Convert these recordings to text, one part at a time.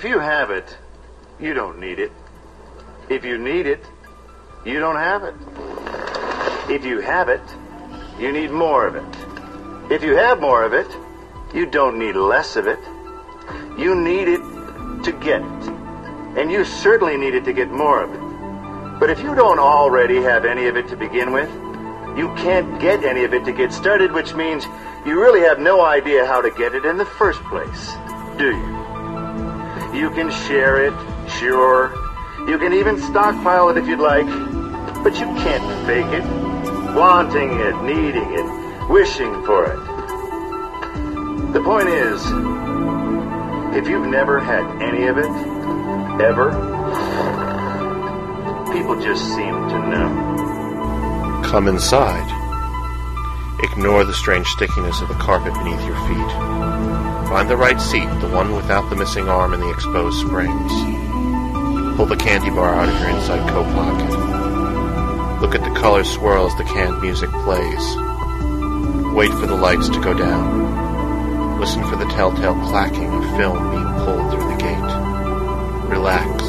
If you have it, you don't need it. If you need it, you don't have it. If you have it, you need more of it. If you have more of it, you don't need less of it. You need it to get it. And you certainly need it to get more of it. But if you don't already have any of it to begin with, you can't get any of it to get started, which means you really have no idea how to get it in the first place, do you? You can share it, sure. You can even stockpile it if you'd like, but you can't fake it, wanting it, needing it, wishing for it. The point is, if you've never had any of it, ever, people just seem to know. Come inside. Ignore the strange stickiness of the carpet beneath your feet. Find the right seat, the one without the missing arm and the exposed springs. Pull the candy bar out of your inside coat pocket. Look at the color swirl as the canned music plays. Wait for the lights to go down. Listen for the telltale clacking of film being pulled through the gate. Relax.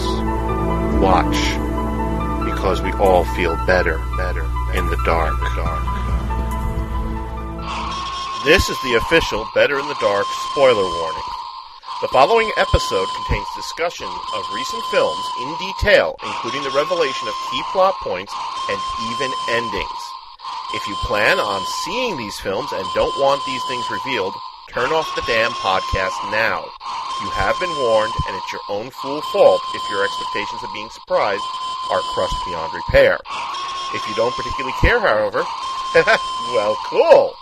Watch. Because we all feel better, better in the dark. dark. This is the official Better in the Dark spoiler warning. The following episode contains discussion of recent films in detail, including the revelation of key plot points and even endings. If you plan on seeing these films and don't want these things revealed, turn off the damn podcast now. You have been warned, and it's your own fool fault if your expectations of being surprised are crushed beyond repair. If you don't particularly care, however, well, cool.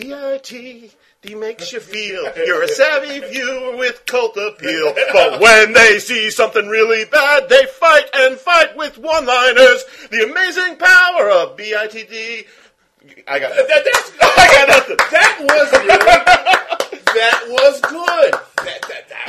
B-I-T-D makes you feel you're a savvy viewer with cult appeal. But when they see something really bad, they fight and fight with one-liners. The amazing power of B-I-T-D. I got nothing. That, that's, I got nothing. that was good. that was good. That, that, that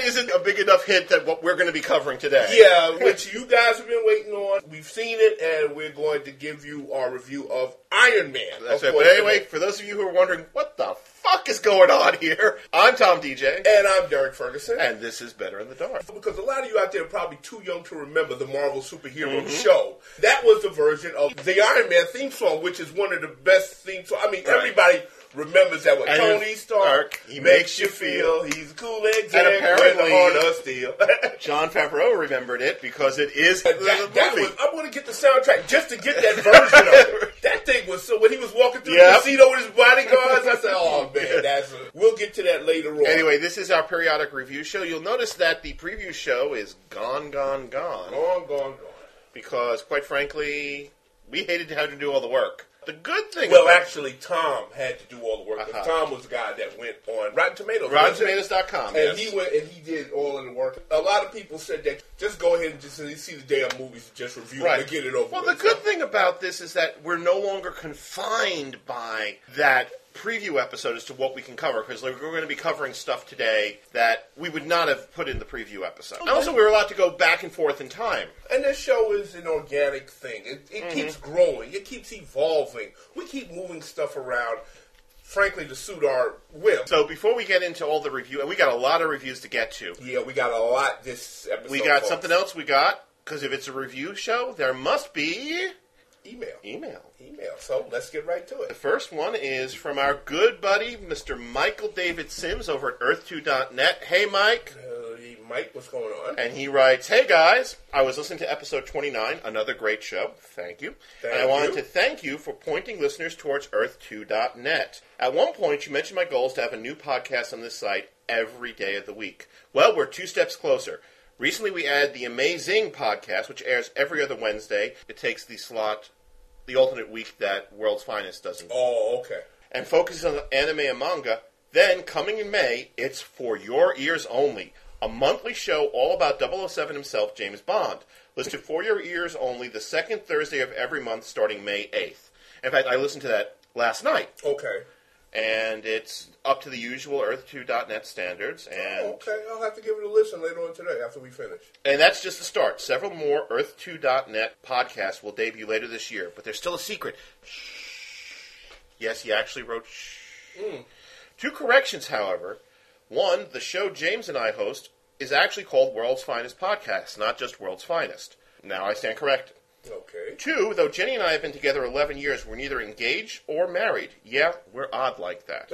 that isn't a big enough hint that what we're going to be covering today. Yeah, which you guys have been waiting on. We've seen it, and we're going to give you our review of Iron Man. That's it. But anyway, for those of you who are wondering, what the fuck is going on here? I'm Tom Deja, And I'm Derrick Ferguson. and this is Better in the Dark. because a lot of you out there are probably too young to remember the Marvel superhero Mm-hmm. show. That was the version of the Iron Man theme song, which is one of the best theme songs. I mean, Right. everybody remembers that. And Tony Stark, he makes you feel- he's cool and And apparently- the heart of steel. Jon Favreau remembered it because it is that, that was, I'm going to get the soundtrack just to get that version of it. That thing was so when he was walking through Yep. the casino with his bodyguards. I said, "Oh man, that's." A, we'll get to that later on. Anyway, this is our periodic review show. You'll notice that the preview show is gone, gone, gone. gone, gone, gone. Because, quite frankly, we hated having to do all the work. The good thing Well, actually, Tom had to do all the work. Uh-huh. Tom was the guy that went on Rotten Tomatoes. RottenTomatoes.com. And yes. he went and he did all of the work. A lot of people said that just go ahead and just see the damn movies and just review them and get it over Well, with. the good So- thing about this is that we're no longer confined by that preview episode as to what we can cover because we're going to be covering stuff today that we would not have put in the preview episode. And also, we were allowed to go back and forth in time. And this show is an organic thing. It, it Mm-hmm. keeps growing. It keeps evolving. We keep moving stuff around, frankly, to suit our whim. So before we get into all the review, and we got a lot of reviews to get to. yeah, we got a lot this episode. We got folks. something else we got because if it's a review show, there must be Email. email. Email. So let's get right to it. The first one is from our good buddy, Mr. Michael David Sims over at Earth2.net. Hey, Mike. Uh, Mike, what's going on? And he writes, Hey guys, I was listening to episode 29, another great show. Thank you. Thank and I wanted you. to thank you for pointing listeners towards Earth2.net. At one point, you mentioned my goal is to have a new podcast on this site every day of the week. Well, we're two steps closer. Recently, we added the Amazing podcast, which airs every other Wednesday. It takes the slot, the alternate week that World's Finest doesn't Oh, okay. and focuses on anime and manga. Then, coming in May, it's For Your Ears Only, a monthly show all about 007 himself, James Bond. Listed For Your Ears Only the second Thursday of every month starting May 8th. In fact, I listened to that last night, Okay. And it's up to the usual Earth2.net standards, oh, and, Oh, okay. I'll have to give it a listen later on today after we finish. and that's just the start. Several more Earth2.net podcasts will debut later this year, but there's still a secret. Shh. Yes, he actually wrote shh. Hmm. Two corrections, however. One, the show James and I host is actually called World's Finest Podcast, not just World's Finest. Now I stand corrected. Okay. Two, though Jenny and I have been together 11 years, we're neither engaged or married. Yeah, we're odd like that.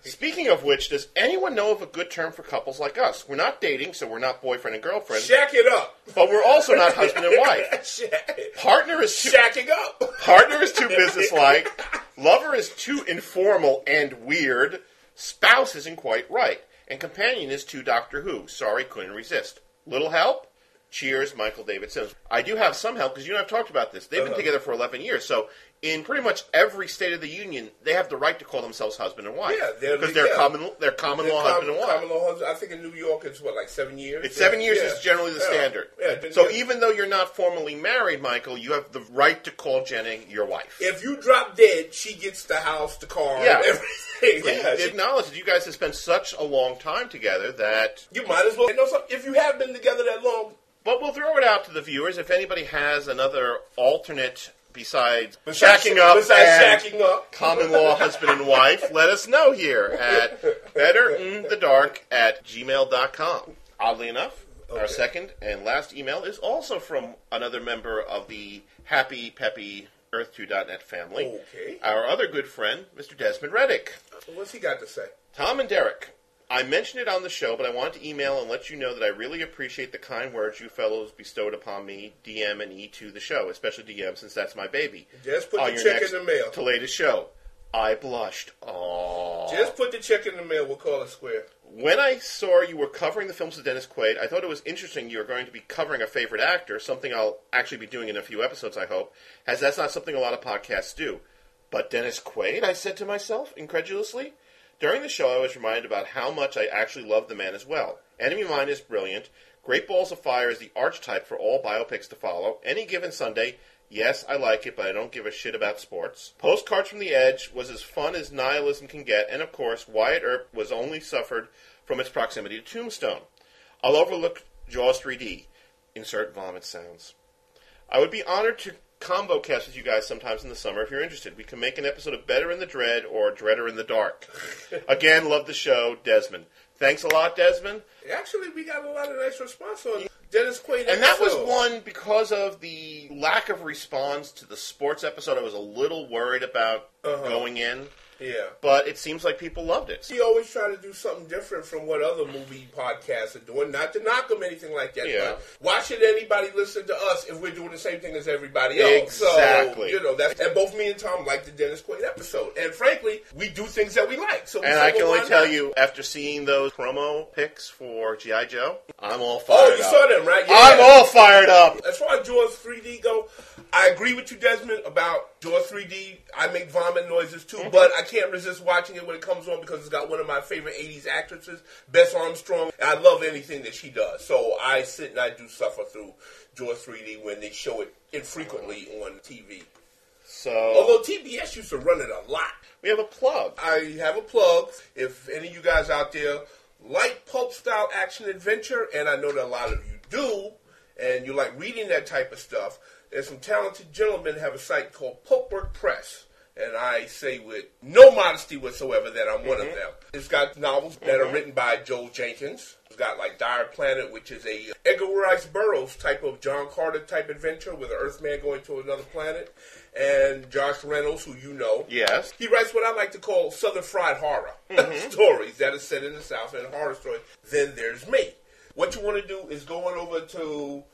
Speaking of which, does anyone know of a good term for couples like us? We're not dating, so we're not boyfriend and girlfriend, Shack it up. but we're also not husband and wife. Partner is too, Shacking up. partner is too businesslike, lover is too informal and weird, spouse isn't quite right, and companion is too Doctor Who. Sorry, couldn't resist. Little help? Cheers, Michael David Sims. I do have some help because you and I've talked about this. They've been Uh-huh. together for 11 years, so in pretty much every state of the union, they have the right to call themselves husband and wife. Yeah, they're- because they're yeah. common, they're common law husband and wife. Common law husband. I think in New York it's what, like seven years? It's seven years is generally the standard. Yeah. So even though you're not formally married, Michael, you have the right to call Jenny your wife. if you drop dead, she gets the house, the car, Yeah. everything. Yeah, she- acknowledge that you guys have spent such a long time together that you might as well you know. If you have been together that long, but we'll throw it out to the viewers. If anybody has another alternate besides, besides- shacking up besides shacking up, common law husband and wife let us know here at betterinthedark at gmail.com oddly enough our second and last email is also from another member of the happy peppy earth2.net family. Okay. our other good friend mr desmond reddick. What's he got to say? Tom and Derrick, I mentioned it on the show, but I wanted to email and let you know that I really appreciate the kind words you fellows bestowed upon me, DM and E to the show, especially DM since that's my baby. Just put on the your check next in the mail. To latest show. I blushed. Aww. Just put the check in the mail. We'll call it square. When I saw you were covering the films of Dennis Quaid, I thought it was interesting you were going to be covering a favorite actor, something I'll actually be doing in a few episodes, I hope, as that's not something a lot of podcasts do. But Dennis Quaid, I said to myself, incredulously. During the show, I was reminded about how much I actually love the man as well. Enemy Mine is brilliant. Great Balls of Fire is the archetype for all biopics to follow. Any given Sunday, yes, I like it, but I don't give a shit about sports. Postcards from the Edge was as fun as nihilism can get, and of course, Wyatt Earp was only suffered from its proximity to Tombstone. I'll overlook Jaws 3D. Insert vomit sounds. I would be honored to combo cast with you guys sometimes in the summer if you're interested. We can make an episode of Better in the Dread or Dreader in the Dark. Again, love the show, Desmond. Thanks a lot, Desmond. Actually, we got a lot of nice response on Dennis Quaid. And that was one because of the lack of response to the sports episode. I was a little worried about Uh-huh. going in, Yeah. but it seems like people loved it. He always try to do something different from what other movie podcasts are doing. Not to knock them anything like that. Yeah. But why should anybody listen to us if we're doing the same thing as everybody else? Exactly. So, you know, that's and both me and Tom like the Dennis Quaid episode. And frankly, we do things that we like. So And I can only tell not? you, after seeing those promo pics for G.I. Joe, I'm all fired up. Oh, you up. saw them, right? I'm all fired up. As far as Jaws 3D go, I agree with you, Desmond, about Jaws 3D. I make vomit noises too, but I can't resist watching it when it comes on because it's got one of my favorite 80s actresses, Bess Armstrong. I love anything that she does. So I sit and I do suffer through Jaws 3D when they show it infrequently on TV. So Although TBS used to run it a lot. we have a plug. I have a plug. If any of you guys out there like pulp style action adventure, and I know that a lot of you do, and you like reading that type of stuff, there's some talented gentlemen have a site called Pulpwork Press. And I say with no modesty whatsoever that I'm one of mm-hmm. them. It's got novels that are mm-hmm. written by Joel Jenkins. It's got like Dire Planet, which is a Edgar Rice Burroughs type of John Carter type adventure with an Earthman going to another planet. And Josh Reynolds, who you know, Yes. he writes what I like to call Southern fried horror mm-hmm. stories that are set in the South and horror stories. Then there's me. What you want to do is go on over to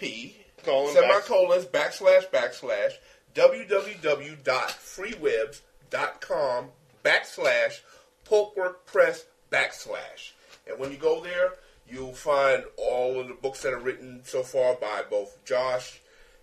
http Colon, back- semicolons backslash backslash www.freewebs.com backslash pulpwork press backslash. And when you go there, you'll find all of the books that are written so far by both Josh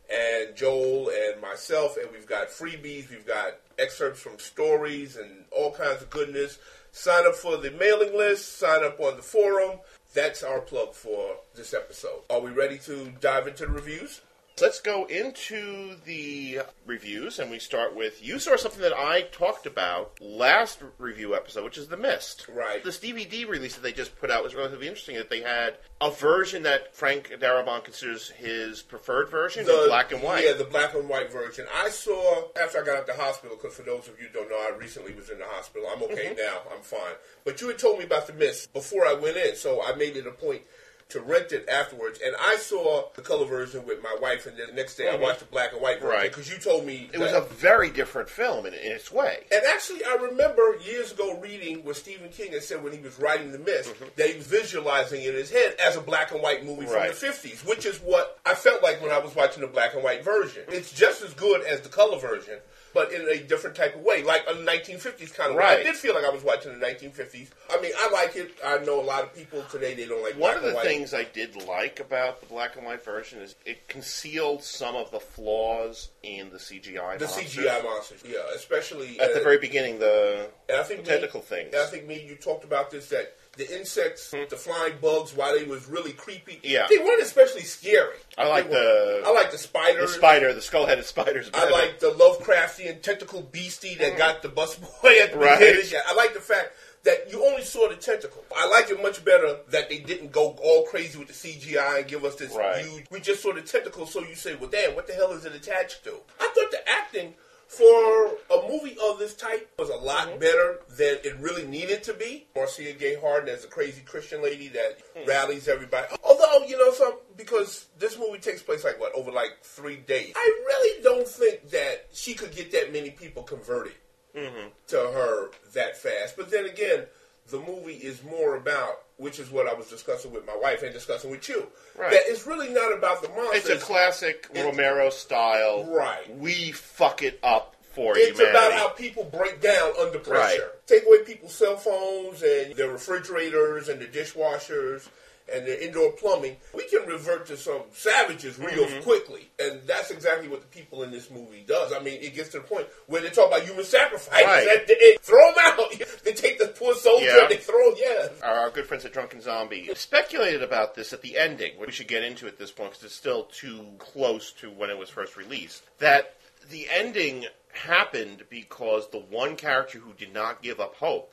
and Joel and myself, and we've got freebies, we've got excerpts from stories and all kinds of goodness. Sign up for the mailing list, sign up on the forum. That's our plug for this episode. Are we ready to dive into the reviews? Let's go into the reviews, and we start with you saw something that I talked about last review episode, which is The Mist. Right. This DVD release that they just put out was relatively interesting. That they had a version that Frank Darabont considers his preferred version, in black and white. Yeah, the black and white version. I saw after I got out the hospital, because for those of you who don't know, I recently was in the hospital. I'm okay Mm-hmm. now. I'm fine. But you had told me about the mist before I went in, so I made it a point to rent it afterwards. And I saw the color version with my wife, and the next day I watched the black and white version Mm-hmm. Right. because you told me it was a very different film in, in its way. and actually, I remember years ago reading what Stephen King had said when he was writing The Mist that he was visualizing it in his head as a black and white movie Right. from the 50s, which is what I felt like when I was watching the black and white version. It's just as good as the color version, but in a different type of way, like a 1950s kind of way. Right. I did feel like I was watching the 1950s. I mean, I like it. I know a lot of people today, they don't like One black of the and white. things I did like about the black and white version is it concealed some of the flaws in the CGI. the monsters. CGI monsters, yeah, especially At the uh, very beginning, the, And I think the me- tentacle things. and I think me, you talked about this that the insects, hmm. the flying bugs, while they was really creepy. Yeah. they weren't especially scary. I like the- I like the the spider, the skull-headed spiders. I like the Lovecraftian tentacle beastie that hmm. got the bus boy at the Right. beginning. I like the fact that you only saw the tentacle. I like it much better that they didn't go all crazy with the CGI and give us this Right. huge. We just saw the tentacle, so you say, well, damn, what the hell is it attached to? I thought the acting for a movie of this type was a lot Mm-hmm. better than it really needed to be. Marcia Gay Harden as a crazy Christian lady that Hmm. rallies everybody. Although, you know, some because this movie takes place like what, over like three days. I really don't think that she could get that many people converted Mm-hmm. to her that fast. But then again, the movie is more about which is what I was discussing with my wife and discussing with you. Right. That it's really not about the monsters. It's a classic It's- Romero style. Right. We fuck it up for It's humanity. about how people break down under pressure. Right. Take away people's cell phones and their refrigerators and their dishwashers and their indoor plumbing. We can revert to some savages real Mm-hmm. quickly. And that's exactly what the people in this movie does. I mean, it gets to the point where they talk about human sacrifice. Right. They throw them out. They take the poor soldier Yeah. and they throw him, yeah. our, our good friends at Drunken Zombie speculated about this at the ending. Which we should get into at this point because it's still too close to when it was first released. That the ending happened because the one character who did not give up hope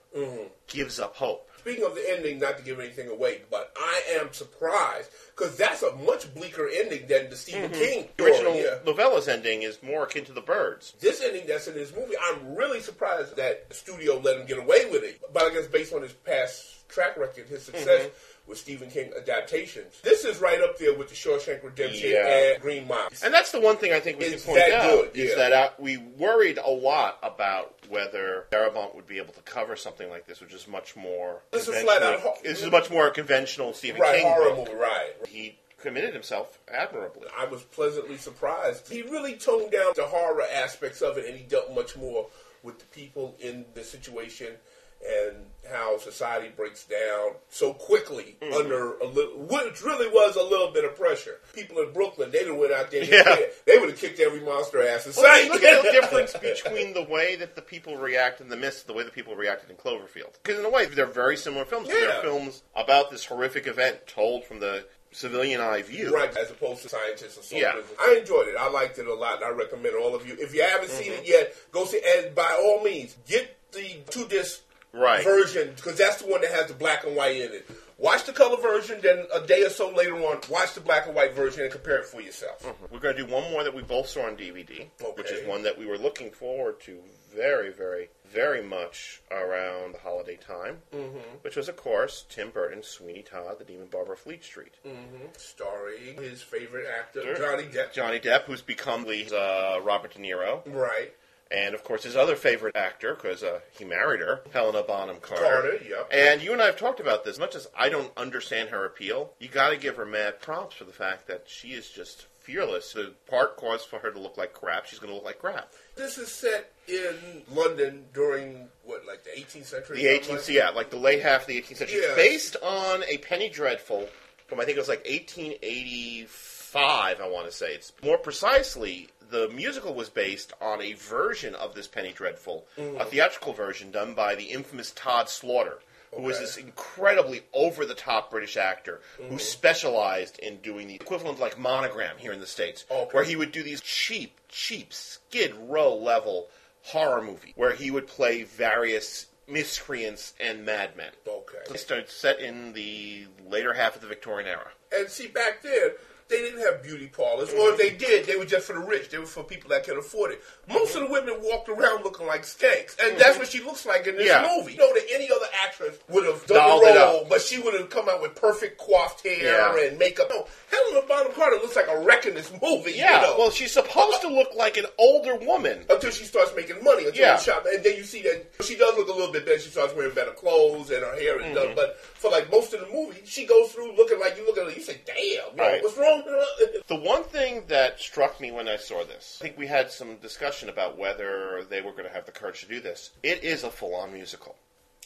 gives up hope. Speaking of the ending, not to give anything away, but I am surprised because that's a much bleaker ending than the Stephen mm-hmm. King The original yeah. novella's ending is more akin to the birds. this ending that's in this movie, I'm really surprised that the studio let him get away with it. But I guess based on his past track record, his success mm-hmm. With Stephen King adaptations, this is right up there with The Shawshank Redemption Yeah. and Green Mile. And that's the one thing I think we It's can point out is that uh, we worried a lot about whether Darabont would be able to cover something like this, which is much more. This is flat out ho- This is much more conventional Stephen right, King. horror movie, right. He committed himself admirably. I was pleasantly surprised. He really toned down the horror aspects of it, and he dealt much more with the people in the situation and how society breaks down so quickly Mm-hmm. under a little, which really was a little bit of pressure. People in Brooklyn, they done went out there, Yeah. they, they would have kicked every monster ass in Well, I sight. mean, look at the difference between the way that the people react in The Mist, and the way the people reacted in Cloverfield. Because in a way, they're very similar films. They're Yeah. films about this horrific event told from the civilian eye view. Right, as opposed to scientists and Yeah. I enjoyed it. I liked it a lot, and I recommend all of you. If you haven't seen Mm-hmm. it yet, go see And by all means, get the two disc Right. version, because that's the one that has the black and white in it. Watch the color version, then a day or so later on, watch the black and white version and compare it for yourself. We're going to do one more that we both saw on DVD, which is one that we were looking forward to very, very, very much around the holiday time, mm-hmm. which was, of course, Tim Burton's Sweeney Todd, The Demon Barber of Fleet Street. Starring his favorite actor. Johnny Depp. Johnny Depp, who's become the uh, Robert De Niro, Right. And of course his other favorite actor, because uh, he married her, Helena Bonham Carter. Carter, yep. And you and I have talked about this. Much as I don't understand her appeal, you got to give her mad props for the fact that she is just fearless. The part caused for her to look like crap. She's going to look like crap. This is set in London during, what, like the 18th century? The 18th, like yeah, like the late half of the 18th century, Yeah. based on a Penny Dreadful from I think it was like 1885. I want to say it's more precisely. The musical was based on a version of this Penny Dreadful, Mm-hmm. a theatrical version done by the infamous Tod Slaughter, who was this incredibly over the top British actor Mm-hmm. who specialized in doing the equivalent like monogram here in the States, Okay. where he would do these cheap, cheap skid row level horror movie where he would play various miscreants and madmen. Okay. It started set in the later half of the Victorian era. And see, back then, they didn't have beauty parlors, or if mm-hmm. they did, they were just for the rich. They were for people that could afford it. Most of the mm-hmm. women walked around looking like skanks, and that's mm-hmm. what she looks like in this Yeah. movie. You know that any other actress would have done the role, but she would have come out with perfect coiffed hair Yeah. and makeup. No, Helena Bonham Carter looks like a wreck in this movie. Yeah, you know? well, she's supposed to look like an older woman. until she starts making money. Until Yeah. shop, and then you see that she does look a little bit better. She starts wearing better clothes, and her hair is Mm-hmm. done. But for like most of the movie, she goes through looking like you look at her. You say, "Damn, Right. what's wrong with her?" The one thing that struck me when I saw this, I think we had some discussion about whether they were going to have the courage to do this. It is a full on musical.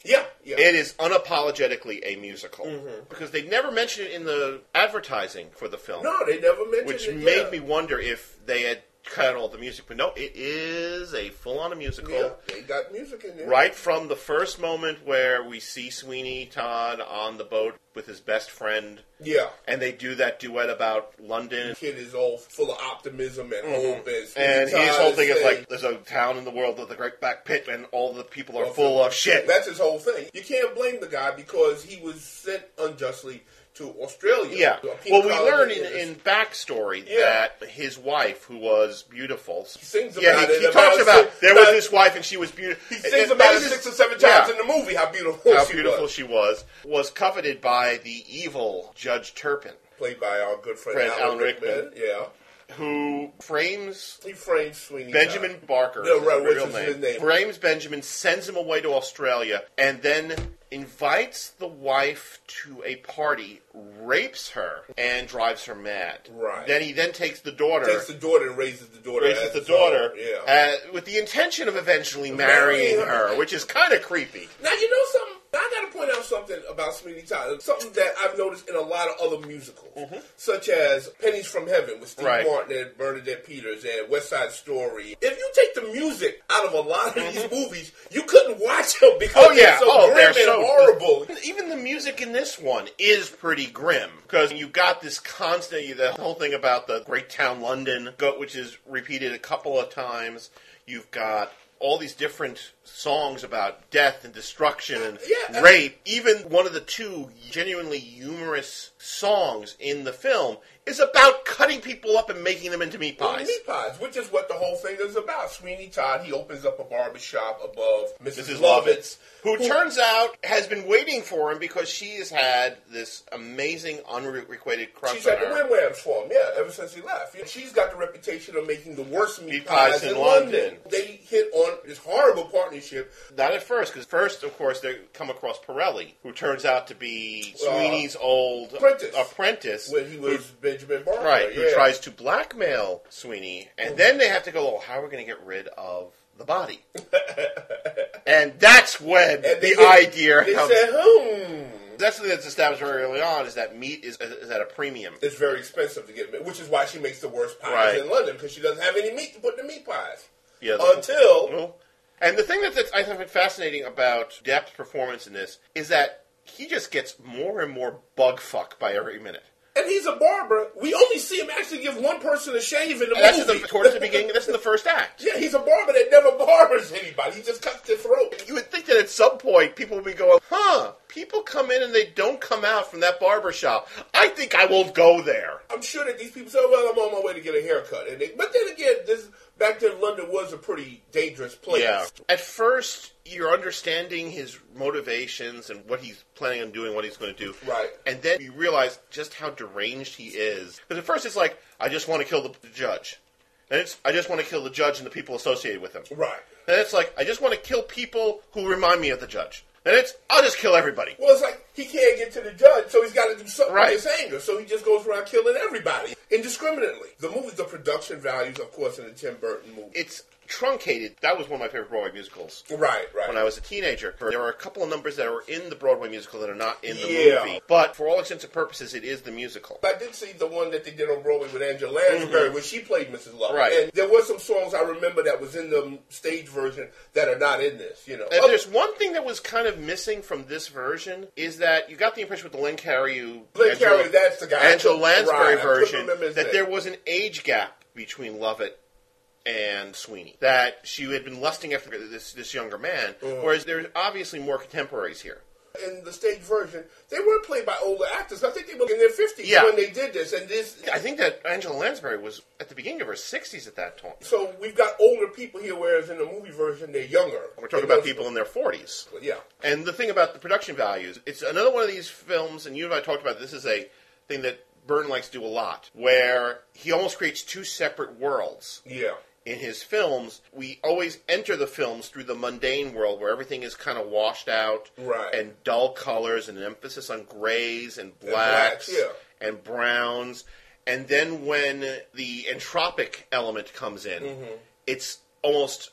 yeah, yeah. It is unapologetically a musical. Mm-hmm. Because they never mentioned it in the advertising for the film. no, they never mentioned which it. Which made yeah. me wonder if they had cut all the music. But no, it is a full on musical. Yeah, they got music in there. Right from the first moment where we see Sweeney Todd on the boat with his best friend, Yeah. and they do that duet about London. Kid is all full of optimism and hope, and, Mm-hmm. And his whole thing is like, there's a town in the world with the Great Black Pit, and all the people are Well, full of shit. That's his whole thing. You can't blame the guy because he was sent unjustly to Australia. Yeah. Well, we learn in, in backstory Yeah. that his wife, who was beautiful, he sings yeah, about he, it, he talks about there was this wife and she was beautiful. He sings about it six or seven times in the movie how beautiful how she beautiful was. she was, was coveted by the evil Judge Turpin, Played by our good friend, Friend Alan, Alan Rickman. Rickman. Yeah. who frames He frames Sweeney Benjamin Barker, No, right, real name. frames Benjamin, sends him away to Australia, and then invites the wife to a party, rapes her, and drives her mad. Right. Then he then takes the daughter, Takes the daughter and raises the daughter. raises the daughter, Yeah. uh, with the intention of eventually marrying her, which is kind of creepy. Now you know something. I got to point out something about Sweeney Todd. Something that I've noticed in a lot of other musicals, such as "Pennies from Heaven" with Steve Mm-hmm. Right. Martin and Bernadette Peters, and West Side Story. If you take the music out of a lot of these movies, you couldn't watch them because Mm-hmm. Oh yeah, they're so oh grim they're and so horrible. Even the music in this one is pretty grim because you got this constant the whole thing about the great town London, which is repeated a couple of times. You've got all these different songs about death and destruction and Yeah. Uh, rape. Even one of the two genuinely humorous songs in the film is about cutting people up and making them into meat pies. meat pies, which is what the whole thing is about. Sweeney Todd, he opens up a barbershop above Mrs. Mrs. Lovett, who turns out has been waiting for him because she has had this amazing unrequited crush She's had the wham for him, yeah, ever since he left. She's got the reputation of making the worst meat, Meat pies, pies in in London. London. They hit on this horrible partnership. Not at first, because first, of course, they come across Pirelli, who turns out to be Uh, Sweeney's old apprentice. apprentice, when he was Benjamin Barker. right, who yeah. tries to blackmail Sweeney, and then they have to go, "Oh, how are we going to get rid of the body?" and that's when And the idea They comes. said, hmm. that's something that's established very early on: is that meat is, is at a premium. It's very expensive to get meat, which is why she makes the worst pies Right. in London because she doesn't have any meat to put in the meat pies. Yeah, Until Well, and the thing that that's, I find fascinating about Depp's performance in this is that he just gets more and more bug fuck by every minute. And he's a barber. We only see him actually give one person a shave in the And that's movie. the, towards the beginning. That's in the first act. yeah, he's a barber that never barbers anybody. He just cuts their throat. You would think that at some point people would be going, "Huh? People come in and they don't come out from that barber shop. I think I will go there." I'm sure that these people say, "Well, I'm on my way to get a haircut." And they, but then again, this back then London was a pretty dangerous place. Yeah. At first, you're understanding his motivations and what he's planning on doing, what he's going to do. Right. And then you realize just how deranged he is. Because at first, it's like, I just want to kill the, the judge. And it's, I just want to kill the judge and the people associated with him. Right. And it's like, I just want to kill people who remind me of the judge. And it's, I'll just kill everybody. Well, it's like he can't get to the judge, so he's got to do something Right. with his anger. So he just goes around killing everybody indiscriminately. The movie, the production values, of course, in the Tim Burton movie. It's truncated. That was one of my favorite Broadway musicals. Right, right. When I was a teenager, there are a couple of numbers that are in the Broadway musical that are not in the Yeah. movie. But for all intents and purposes, it is the musical. I did see the one that they did on Broadway with Angela Lansbury, where she played Mrs. Love. Mm-hmm. Right. And there were some songs I remember that was in the stage version that are not in this. You know, If Oh, there's one thing that was kind of missing from this version is that you got the impression with the Len Cariou, Lynn Angela- Cariou, that's the guy. Angela Lansbury right, version that name. there was an age gap between Lovett and Sweeney. That she had been lusting after this this younger man, Mm-hmm. whereas there's obviously more contemporaries here. in the stage version, they weren't played by older actors. I think they were in their fifties Yeah. when they did this. And this, I think that Angela Lansbury was at the beginning of her 60s at that time. so we've got older people here, whereas in the movie version they're younger. We're talking about people in their 40s. Yeah. And the thing about the production values, it's another one of these films, and you and I talked about this is a thing that Burton likes to do a lot, where he almost creates two separate worlds. Yeah. In his films, we always enter the films through the mundane world where everything is kind of washed out Right. and dull colors and an emphasis on grays and blacks, blacks yeah. and browns. And then when the entropic element comes in, Mm-hmm. it's almost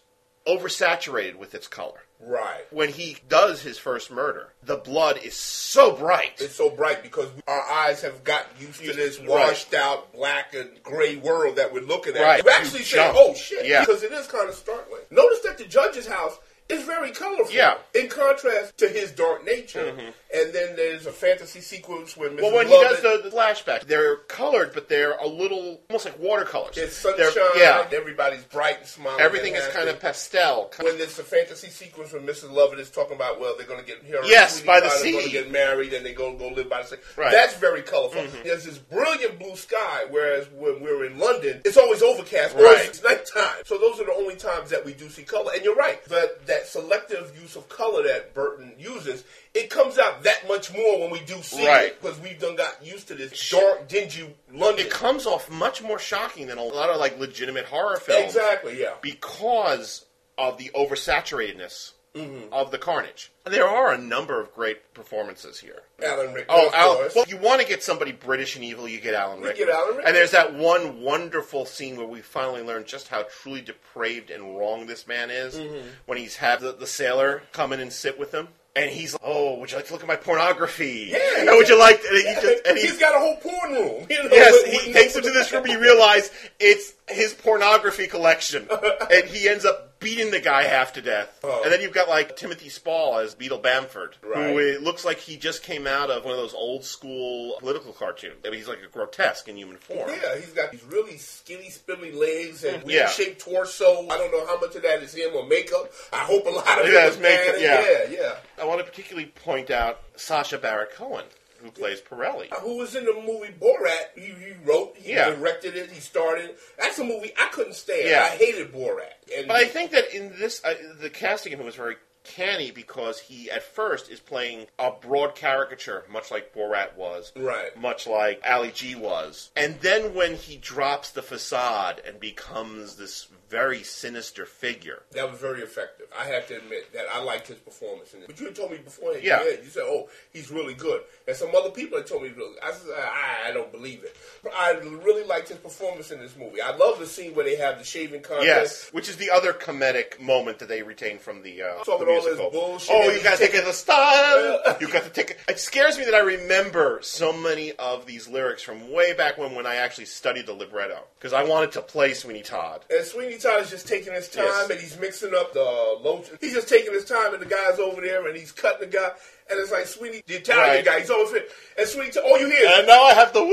oversaturated with its color Right. when he does his first murder, the blood is so bright. It's so bright because our eyes have got used to this Right. washed out black and gray world that we're looking at. Right. You actually You say, jump. "Oh shit!" Yeah. because it is kind of startling. Notice that the judge's house is very colorful. Yeah. Mm-hmm. In contrast to his dark nature, and then there's a fantasy sequence when Mrs. well, when he does the, the flashback, they're colored, but they're a little almost like watercolors. It's They're- sunshine. yeah, Everybody's bright and smiling. everything and is kind of pastel. when there's a fantasy sequence when Mrs. Lovett is talking about, well, they're going to get here. Yes, by the sea. They're going to get married and they go go live by the sea. Right. That's very colorful. There's this brilliant blue sky, whereas when we're in London, it's always overcast. Or it's nighttime. So those are the only times that we do see color. And you're right, that that selective use of color that Burton uses, it comes out that much more when we do see Right. it because we've done got used to this dark, dingy London. It comes off much more shocking than a lot of like legitimate horror films exactly, yeah. because of the oversaturatedness Mm-hmm. of the carnage. There are a number of great performances here. Alan Rickman, Oh, of Al, well, you want to get somebody British and evil, you get Alan You get Alan Rickman. And there's that one wonderful scene where we finally learn just how truly depraved and wrong this man is Mm-hmm. when he's had the, the sailor come in and sit with him. And he's like, oh, would you like to look at my pornography? Yeah, And would you like to, and he just, and he's he, got a whole porn room. You know, yes, with- he with- takes him to this room, you realize it's his pornography collection. and he ends up beating the guy half to death. Oh. And then you've got like Timothy Spall as Beadle Bamford, Right. who it looks like he just came out of one of those old school political cartoons. I mean, he's like a grotesque in human form. Yeah, he's got these really skinny, spindly legs and mm-hmm. Yeah. weird shaped torso. I don't know how much of that is him or makeup. I hope a lot of Yeah, it's makeup, makeup. yeah. yeah, yeah. I want to particularly point out Sacha Baron Cohen, who plays Pirelli. Who was in the movie Borat? He, he wrote, he Yeah. directed it, he started. That's a movie I couldn't stand. Yeah. I hated Borat. And But I think that in this, uh, the casting of him was very canny because he, at first, is playing a broad caricature, much like Borat was. Right. Much like Ali G was. And then when he drops the facade and becomes this very sinister figure. that was very effective. I have to admit that I liked his performance in it. But you had told me before, Yeah. you said, "Oh, he's really good," and some other people had told me, "I said, I, I don't believe it." But I really liked his performance in this movie. I love the scene where they have the shaving contest. Yes, which is the other comedic moment that they retain from the, uh, Talking the all this musical. Oh, you gotta take it the style. You got to take it. It scares me that I remember so many of these lyrics from way back when, when I actually studied the libretto because I wanted to play Sweeney Todd. And Sweeney Todd is just taking his time Yes. and he's mixing up the lotion. He's just taking his time and the guy's over there and he's cutting the guy. And it's like Sweeney, the Italian Right. guy, he's over here. And Sweeney Todd, all you hear is, And now I have the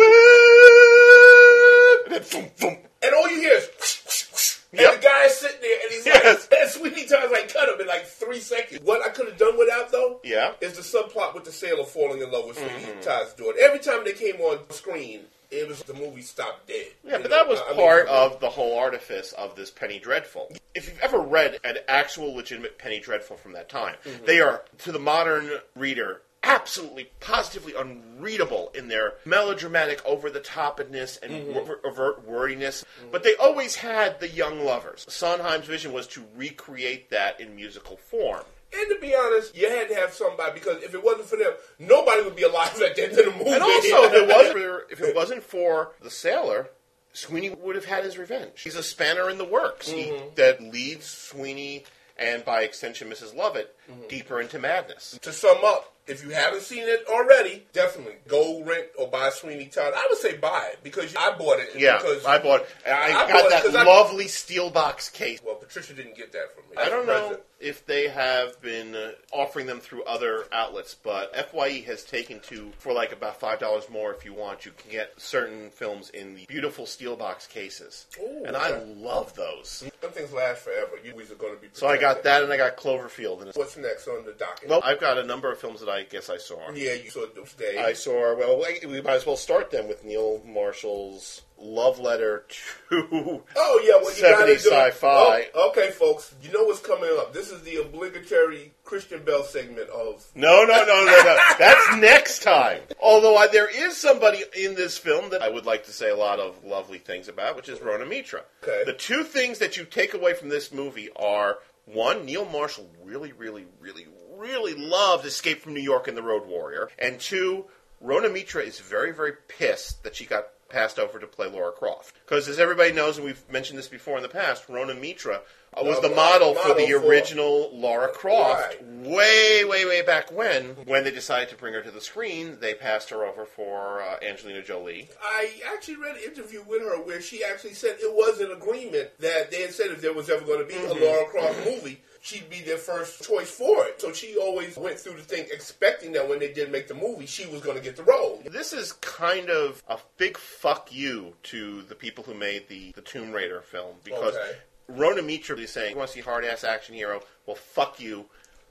whip. And then boom, boom. and all you hear is. And Yep. the guy is sitting there and he's Yes. like, and Sweeney Todd's like, cut him in like three seconds. What I could have done without though, Yeah. is the subplot with the sailor falling in love with Sweeney Mm-hmm. Todd's daughter. Every time they came on screen, it was the movie stopped dead. Yeah, but know, that was I- I mean, part of the whole artifice of this Penny Dreadful. If you've ever read an actual legitimate Penny Dreadful from that time, Mm-hmm. they are, to the modern reader, absolutely, positively unreadable in their melodramatic over the topness and Mm-hmm. overt wordiness. But they always had the young lovers. Sondheim's vision was to recreate that in musical form. And to be honest, you had to have somebody because if it wasn't for them, nobody would be alive at the end of the movie. And also, if it wasn't for, if it wasn't for the sailor, Sweeney would have had his revenge. He's a spanner in the works he, that leads Sweeney and by extension Mrs. Lovett deeper into madness. To sum up, if you haven't seen it already, definitely go rent or buy Sweeney Todd. I would say buy it because I bought it. Yeah, because, I bought. I, I got bought that 'cause I- lovely steel box case. Well, Patricia didn't get that from me. I don't know if they have been uh, offering them through other outlets, but FYE has taken to for like about five dollars more if you want. You can get certain films in the beautiful steel box cases, Ooh, and I love those. Some things last forever. You always are going to be. So I got that, and I got Cloverfield. And it's, What's next on the docket? well, I've got a number of films that I guess I saw. yeah, you saw those days. I saw. Well, we might as well start then with Neil Marshall's love letter to. Oh yeah, well you gotta 70s do sci-fi. Oh, okay, folks, you know what's coming up. This is the obligatory Christian Bale segment of. No, no, no, no, no. That's next time. Although I, there is somebody in this film that I would like to say a lot of lovely things about, which is Rona Mitra. Okay. The two things that you take away from this movie are one, Neil Marshall really, really, really, really loved Escape from New York and The Road Warrior, and two, Rona Mitra is very, very pissed that she got passed over to play Laura Croft. Because as everybody knows, and we've mentioned this before in the past, Rona Mitra uh, was The the model for the model for- original Laura Croft Right. way, way, way back when. When they decided to bring her to the screen, they passed her over for uh, Angelina Jolie. I actually read an interview with her where she actually said it was an agreement that they had said if there was ever going to be Mm-hmm. a Laura Croft movie, she'd be their first choice for it. So she always went through the thing expecting that when they did make the movie, she was going to get the role. This is kind of a big fuck you to the people who made the, the Tomb Raider film because Okay. Rona Mitra is saying, "You want to see hard ass action hero? Well, fuck you.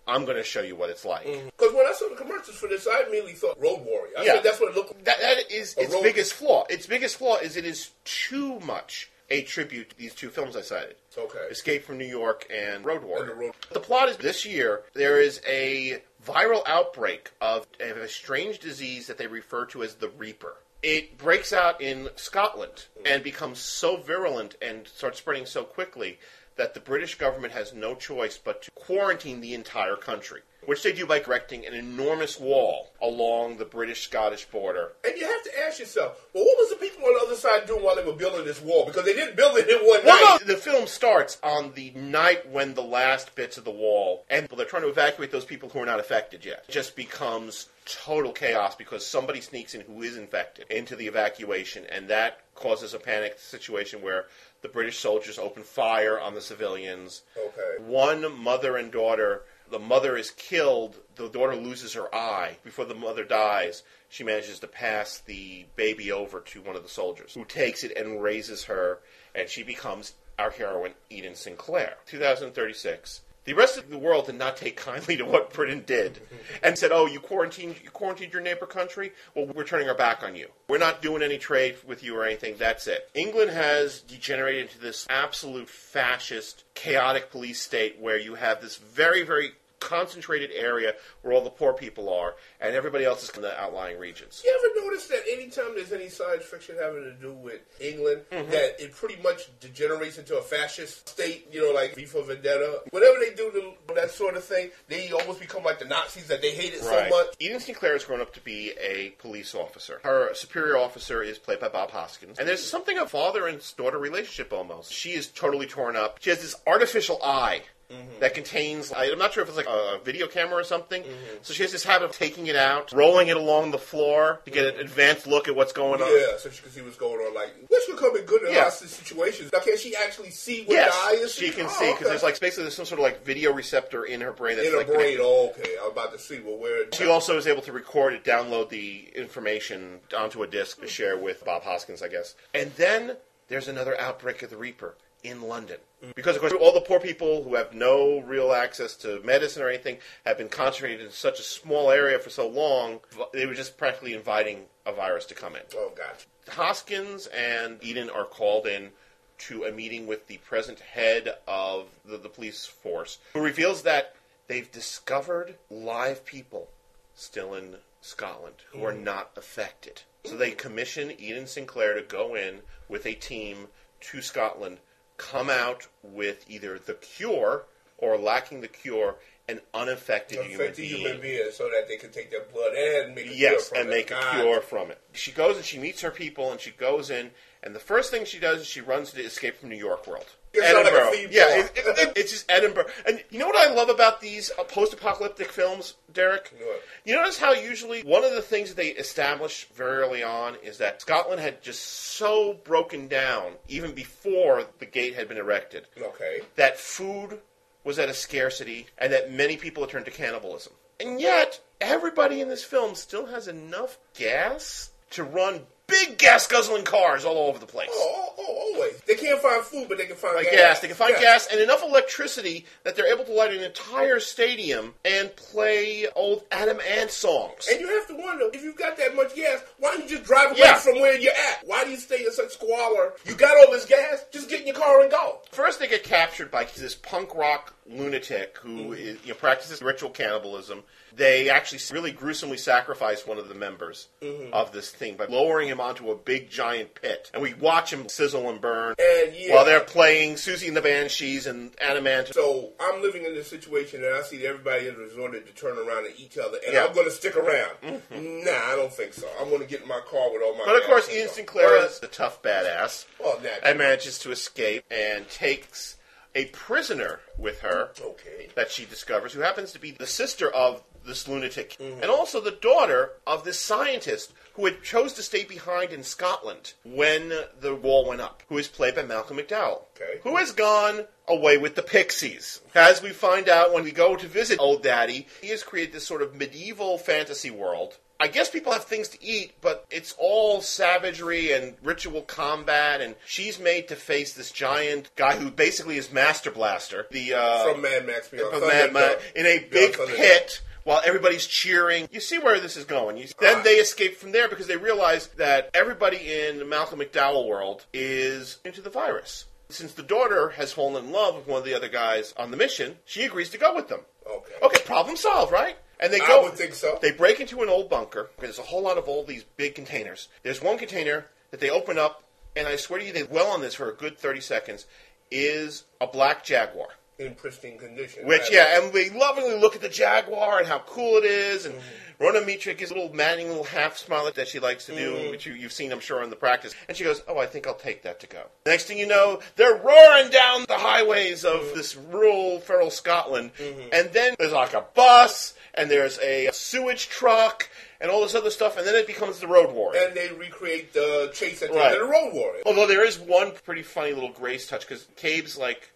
I'm going to show you what it's like." Mm-hmm. Because when I saw the commercials for this, I immediately thought Road Warrior. I Yeah. said that's what it looked like. That, that is A its road- biggest flaw. Its biggest flaw is it is too much a tribute to these two films I cited. Okay. Escape from New York and Road Warrior. And the Road- The plot is this year there is a viral outbreak of of a strange disease that they refer to as the Reaper. It breaks out in Scotland mm. and becomes so virulent and starts spreading so quickly that the British government has no choice but to quarantine the entire country, which they do by erecting an enormous wall along the British-Scottish border And you have to ask yourself, well, what was the people on the other side doing while they were building this wall? Because they didn't build it in one Well, night. no, the film starts on the night when the last bits of the wall, and they're trying to evacuate those people who are not affected yet. It just becomes total chaos because somebody sneaks in who is infected into the evacuation, and that causes a panic situation where the British soldiers open fire on the civilians. Okay. One mother and daughter. The mother is killed. The daughter loses her eye. Before the mother dies, she manages to pass the baby over to one of the soldiers, who takes it and raises her, and she becomes our heroine, Eden Sinclair. 2036. The rest of the world did not take kindly to what Britain did, and said, "Oh, you quarantined, you quarantined your neighbor country. Well, we're turning our back on you. We're not doing any trade with you or anything. That's it." England has degenerated into this absolute fascist, chaotic police state where you have this very, very concentrated area where all the poor people are, and everybody else is in the outlying regions. You ever notice that anytime there's any science fiction having to do with England, Mm-hmm. that it pretty much degenerates into a fascist state, you know, like V for Vendetta? Whatever they do the, that sort of thing, they almost become like the Nazis that they hated it so much. Eden Sinclair has grown up to be a police officer. Her superior officer is played by Bob Hoskins. And there's something of father and daughter relationship almost. She is totally torn up. She has this artificial eye. Mm-hmm. That contains, I'm not sure if it's like a video camera or something. Mm-hmm. So she has this habit of taking it out, rolling it along the floor to get an advanced look at what's going on. Yeah, so she can see what's going on. Like, which would come in good in Yeah. hostage situations. Now, can she actually see what Yes, the eye is? she can Oh, see because okay. there's like basically there's some sort of like video receptor in her brain that's in her like brain. connected. Oh, okay. I'm about to see. Well, where She also is able to record it, download the information onto a disk to share with Bob Hoskins, I guess. And then there's another outbreak of the Reaper in London. Because, of course, all the poor people who have no real access to medicine or anything have been concentrated in such a small area for so long, they were just practically inviting a virus to come in. Oh, gotcha. Hoskins and Eden are called in to a meeting with the present head of the, the police force, who reveals that they've discovered live people still in Scotland who are hmm. not affected. So they commission Eden Sinclair to go in with a team to Scotland, come out with either the cure or lacking the cure, an unaffected human being. human being so that they can take their blood and make a Yes, cure from and it. make a God. cure from it. She goes and she meets her people, and she goes in, and the first thing she does is she runs to Escape from New York world. It sounds like Edinburgh. yeah, it, it, it- it's just Edinburgh. And you know what I love about these uh, post-apocalyptic films, Derrick? What? You notice how usually one of the things that they establish very early on is that Scotland had just so broken down, even before the gate had been erected, Okay. that food was at a scarcity and that many people had turned to cannibalism. And yet, everybody in this film still has enough gas to run big gas guzzling cars all over the place. Oh, oh, oh, always. They can't find food, but they can find Like gas. gas. They can find Yeah. gas and enough electricity that they're able to light an entire stadium and play old Adam Ant songs. And you have to wonder if you've got that much gas, why don't you just drive away Yeah. from where you're at? Why do you stay in such squalor? You got all this gas, just get in your car and go. First, they get captured by this punk rock lunatic who is, you know, practices ritual cannibalism. They actually really gruesomely sacrifice one of the members mm-hmm. of this thing by lowering him onto a big giant pit, and we watch him sizzle and burn And yeah. while they're playing Siouxsie and the Banshees and Adam Ant. So I'm living in this situation and I see everybody has resorted to turn around and each other, and Yeah. I'm going to stick around. Mm-hmm. Nah, I don't think so. I'm going to get in my car with all my. But of course, Ian. Sinclair is the tough badass Well, and manages to escape and takes a prisoner with her Okay. that she discovers, who happens to be the sister of this lunatic, mm-hmm. and also the daughter of this scientist who had chose to stay behind in Scotland when the wall went up, who is played by Malcolm McDowell, Okay. who has gone away with the Pixies. As we find out when we go to visit Old Daddy, he has created this sort of medieval fantasy world. I guess people have things to eat, but it's all savagery and ritual combat, and she's made to face this giant guy who basically is Master Blaster, the uh, From Mad Max Beyond from Mad Ma- in a big Thunder. pit while everybody's cheering. You see where this is going. You, then they escape from there because they realize that everybody in the Malcolm McDowell world is into the virus. Since the daughter has fallen in love with one of the other guys on the mission, she agrees to go with them. Okay. Okay, problem solved, right? And they I go. would think so. They break into an old bunker. There's a whole lot of all these big containers. There's one container that they open up, and I swear to you, they dwell on this for a good 30 seconds. Is a black jaguar. In pristine condition. Which, Right. yeah, and we lovingly look at the Jaguar and how cool it is, and mm-hmm. Rona Mitra is a little manning little half smile that she likes to do, mm-hmm. which you, you've seen, I'm sure, in the practice. And she goes, "Oh, I think I'll take that to go." Next thing you know, they're roaring down the highways of mm-hmm. this rural, feral Scotland, and then there's like a bus, and there's a sewage truck, and all this other stuff, and then it becomes the road warrior. And they recreate the chase at the Right. end of the Road Warrior. Although there is one pretty funny little grace touch because Cabe's like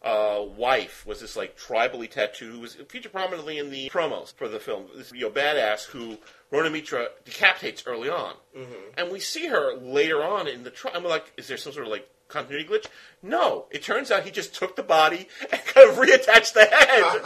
uh, wife was this like tribally tattoo who was featured prominently in the promos for the film. This you know badass who Rona Mitra decapitates early on, and we see her later on in the. Tri- I'm like, is there some sort of like continuity glitch? No, it turns out he just took the body and kind of reattached the head.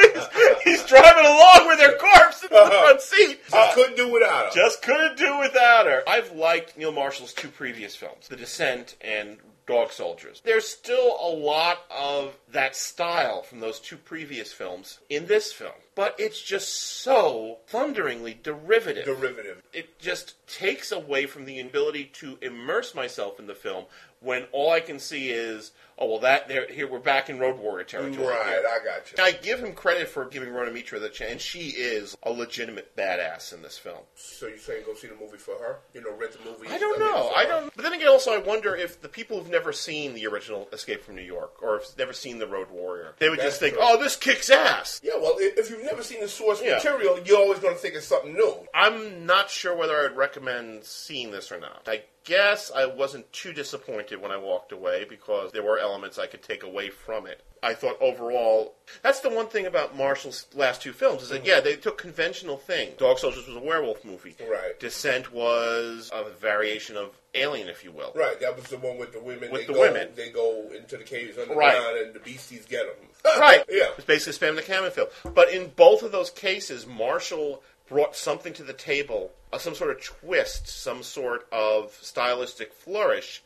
He's, he's driving along with her corpse in the uh-huh. front seat. Just couldn't do without him. Just couldn't do without her. I've liked Neil Marshall's two previous films, The Descent and Dog Soldiers. There's still a lot of that style from those two previous films in this film, but it's just so thunderingly derivative. Derivative. it just takes away from the ability to immerse myself in the film when all I can see is, oh well, that there here we're back in Road Warrior territory. Right, here. I got you. I give him credit for giving Rona Mitra the chance, and she is a legitimate badass in this film. So you're saying go see the movie for her? You know, rent the movie. I don't know. I don't. But then again, also, I wonder if the people who've never seen the original Escape from New York or have never seen the Road Warrior, they would That's just think, true. "Oh, this kicks ass." Yeah, well, if you've never seen the source Yeah. material, you're always going to think it's something new. I'm not sure whether I'd recommend seeing this or not. I guess I wasn't too disappointed when I walked away because there were elements I could take away from it. I thought overall, that's the one thing about Marshall's last two films is that, yeah, they took conventional things. Dog Soldiers was a werewolf movie. Right. Descent was a variation of Alien, if you will. Right, that was the one with the women. With they the go, women. They go into the caves underground Right. and the beasties get them. Right. yeah. It's basically spam the Camonfield. But in both of those cases, Marshall brought something to the table, uh, some sort of twist, some sort of stylistic flourish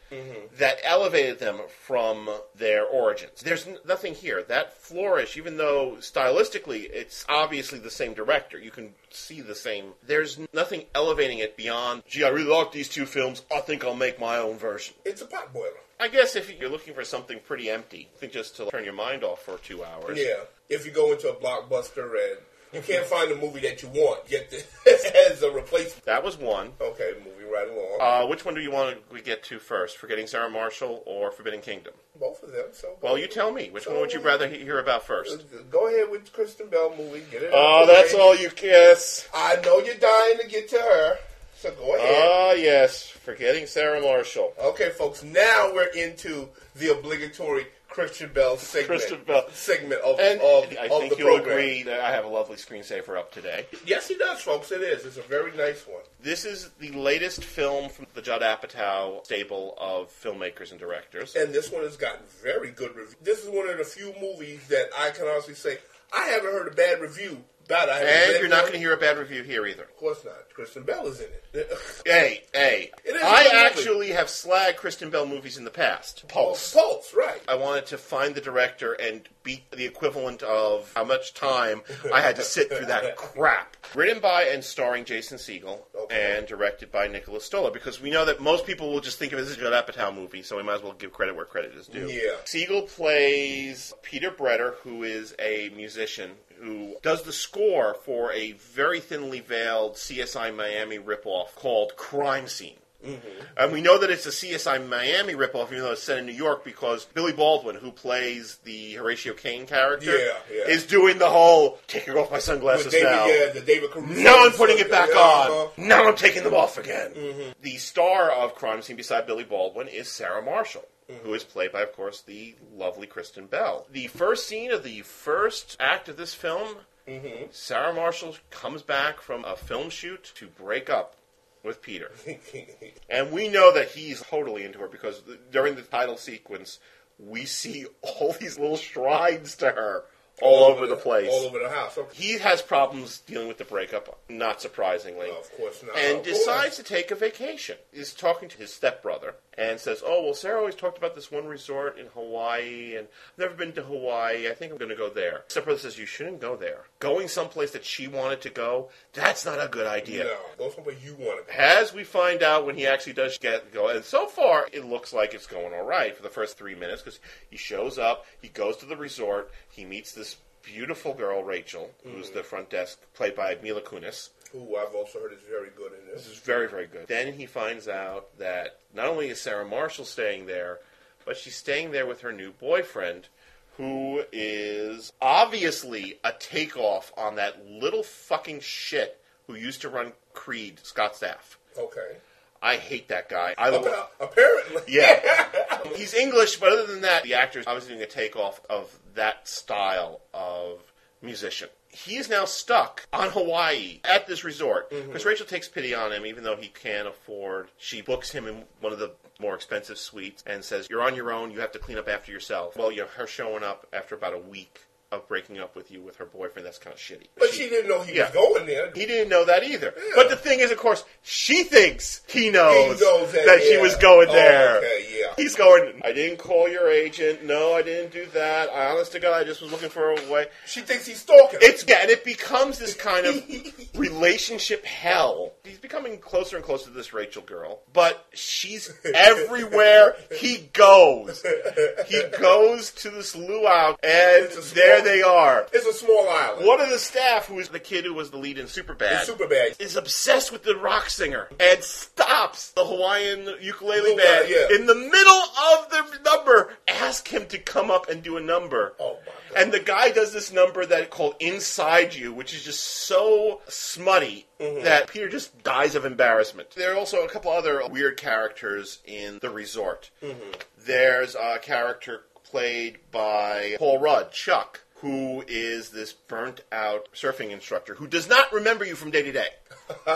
that elevated them from their origins. There's n- nothing here. That flourish, even though stylistically it's obviously the same director, you can see the same. There's nothing elevating it beyond, gee, I really like these two films. I think I'll make my own version. It's a potboiler. I guess if you're looking for something pretty empty, I think just to turn your mind off for two hours. Yeah. If you go into a blockbuster and you can't find the movie that you want, get this as a replacement. That was one. Okay, moving right along. Uh, which one do you want we get to first? Forgetting Sarah Marshall or Forbidden Kingdom? Both of them. So Well, you tell me. Which one would you rather he- hear about first? Go ahead with Kristen Bell movie. Get it. Oh, that's way. all you kiss. I know you're dying to get to her, so go ahead. Ah, yes. Forgetting Sarah Marshall. okay, folks. Now we're into the obligatory Kristen Bell segment. Kristen Bell. segment of, And of, I of think the you'll program. agree that I have a lovely screensaver up today. Yes, he does, folks. It is. It's a very nice one. This is the latest film from the Judd Apatow stable of filmmakers and directors. And this one has gotten very good reviews. This is one of the few movies that I can honestly say I haven't heard a bad review it. I And you're not going to hear a bad review here either. Of course not. Kristen Bell is in it. Hey, hey. It I actually have slagged Kristen Bell movies in the past. Pulse. Pulse, right. I wanted to find the director and beat the equivalent of how much time I had to sit through that crap. Written by and starring Jason Segel Okay. and directed by Nicholas Stoller, because we know that most people will just think of it as a Judd Apatow movie, so we might as well give credit where credit is due. Yeah. Segel plays Peter Bretter, who is a musician who does the score for a very thinly veiled CSI Miami ripoff called Crime Scene. And we know that it's a CSI Miami ripoff, even though it's set in New York, because Billy Baldwin, who plays the Horatio Caine character, Yeah, yeah. is doing the whole taking off my sunglasses David, now. yeah, the David Caruso. Now I'm putting it back Yeah, on. uh-huh. Now I'm taking them off again. The star of Crime Scene beside Billy Baldwin is Sarah Marshall. Who is played by, of course, the lovely Kristen Bell. The first scene of the first act of this film, mm-hmm. Sarah Marshall comes back from a film shoot to break up with Peter. And we know that he's totally into her because during the title sequence, we see all these little shrines to her all, over the place. All over the house. Okay. He has problems dealing with the breakup, not surprisingly. Of course not. And Of course. decides to take a vacation. He's talking to his stepbrother and says, Oh, well, Sarah always talked about this one resort in Hawaii, and I've never been to Hawaii. I think I'm going to go there. Stepbrother says, You shouldn't go there. Going someplace that she wanted to go, that's not a good idea. No, go somewhere you want to go. As we find out when he actually does get go, and so far it looks like it's going all right for the first three minutes because he shows up, he goes to the resort, he meets this beautiful girl Rachel, who's the mm. front desk, played by Mila Kunis. Who I've also heard is very good in This this. is very very good. Then he finds out that not only is Sarah Marshall staying there, but she's staying there with her new boyfriend. Who is obviously a takeoff on that little fucking shit who used to run Creed, Scott Stapp. Okay. I hate that guy. I love. Appa- Apparently. Yeah. He's English, but other than that, the actor is obviously doing a takeoff of that style of musician. He is now stuck on Hawaii at this resort mm-hmm. because Rachel takes pity on him, even though he can't afford. She books him in one of the more expensive suites and says, "You're on your own. You have to clean up after yourself." Well, you know, her showing up after about a week of breaking up with you with her boyfriend. That's kind of shitty. But she didn't know he Yeah. was going there. He didn't know that either. But the thing is, of course, she thinks he knows, He knows that, that she was going Oh, there. okay, yeah. He's going, I didn't call your agent. No, I didn't do that. I, honest to God, I just was looking for a way. She thinks he's stalking her. It's yeah, and it becomes this kind of relationship hell. He's becoming closer and closer to this Rachel girl, but she's everywhere he goes. He goes to this luau, and small- there they are. It's a small island. One of the staff, who is the kid who was the lead in Superbad, It's super bad. is obsessed with the rock singer and stops the Hawaiian ukulele band yeah. in the middle of the number. Ask him to come up and do a number. Oh, my God. And the guy does this number that called "Inside You," which is just so smutty Mm-hmm. that Peter just dies of embarrassment. There are also a couple other weird characters in the resort. Mm-hmm. There's a character played by Paul Rudd, Chuck, who is this burnt out surfing instructor who does not remember you from day to day.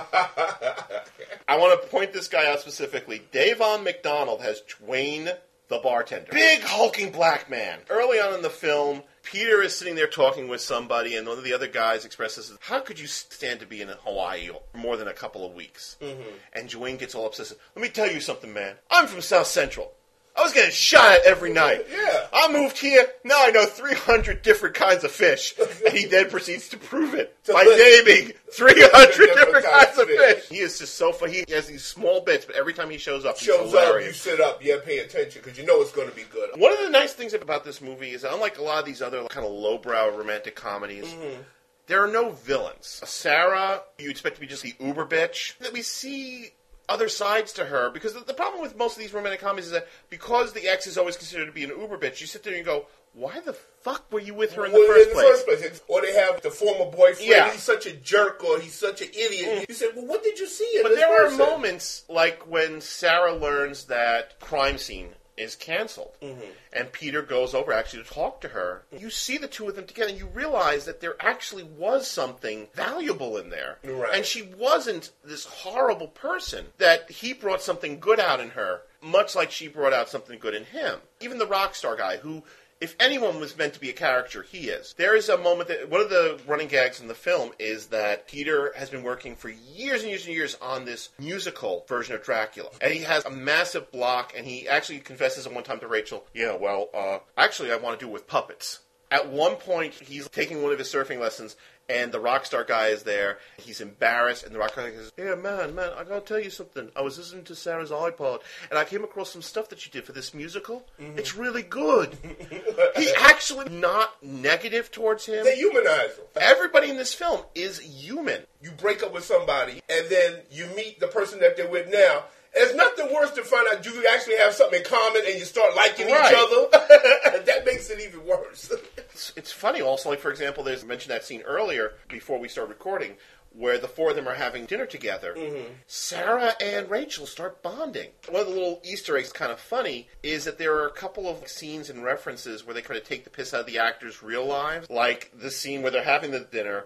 I want to point this guy out specifically. Da'Vone McDonald has Dwayne the bartender. Big hulking black man. Early on in the film, Peter is sitting there talking with somebody, and one of the other guys expresses, "How could you stand to be in Hawaii more than a couple of weeks?" Mm-hmm. And Dwayne gets all upset. Let me tell you something, man. I'm from South Central. I was getting shot at every night. Yeah. I moved here. Now I know 300 different kinds of fish. and he then proceeds to prove it by naming 300 different, kinds of fish. He is just so funny. He has these small bits, but every time he shows up, he's Shows up, you sit up, you pay attention because you know it's going to be good. One of the nice things about this movie is, unlike a lot of these other kind of lowbrow romantic comedies, Mm-hmm. there are no villains. Sarah, you expect to be just the uber bitch. That we see other sides to her because the, the problem with most of these romantic comedies is that because the ex is always considered to be an uber bitch, you sit there and you go, "Why the fuck were you with her in the Well, first in place?" the first place, or they have the former boyfriend. Yeah. He's such a jerk, or he's such an idiot. Mm. You said, "Well, what did you see in But there are moments like when Sarah learns that crime scene is canceled, Mm-hmm. and Peter goes over actually to talk to her. You see the two of them together, and you realize that there actually was something valuable in there, Right. and she wasn't this horrible person. That he brought something good out in her, much like she brought out something good in him. Even the rock star guy who. If anyone was meant to be a character, he is. There is a moment that one of the running gags in the film is that Peter has been working for years and years and years on this musical version of Dracula. And he has a massive block, and he actually confesses at one time to Rachel, Yeah, well, uh, actually, I want to do it with puppets. At one point, he's taking one of his surfing lessons, and the rock star guy is there. He's embarrassed, and the rock star guy says, "Yeah, man, man, I gotta tell you something. I was listening to Sarah's iPod, and I came across some stuff that she did for this musical. Mm-hmm. It's really good." He's actually not negative towards him. They humanize him. Everybody in this film is human. You break up with somebody, and then you meet the person that they're with now. It's nothing worse to find out you actually have something in common, and you start liking Right. each other. that makes it even worse. It's, it's funny also, like for example, there's I mentioned that scene earlier before we start recording where the four of them are having dinner together. Mm-hmm. Sarah and Rachel start bonding. One of the little Easter eggs, kind of funny, is that there are a couple of scenes and references where they kind of take the piss out of the actors' real lives, like the scene where they're having the dinner.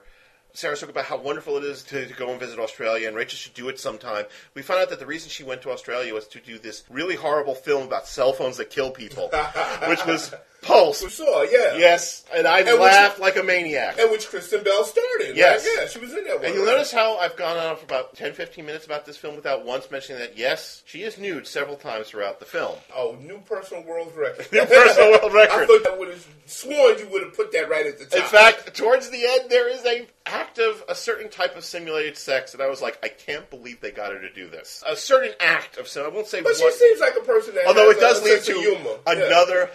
Sarah's spoke about how wonderful it is to, to go and visit Australia, and Rachel should do it sometime. We found out that the reason she went to Australia was to do this really horrible film about cell phones that kill people, which was Pulse. We saw, yeah. Yes, and I And laughed like a maniac. And which Kristen Bell started. Yes. right? Yeah, she was in that one. And you'll right? notice how I've gone on for about 10, 15 minutes about this film without once mentioning that, yes, she is nude several times throughout the film. Oh, new personal world record. New personal world record. I thought I would have sworn you would have put that right at the top. In fact, towards the end, there is a act of a certain type of simulated sex, and I was like, I can't believe they got her to do this. A certain act of sim. I won't say but what. she seems like a person that. Although it does lead to humor. Yeah. another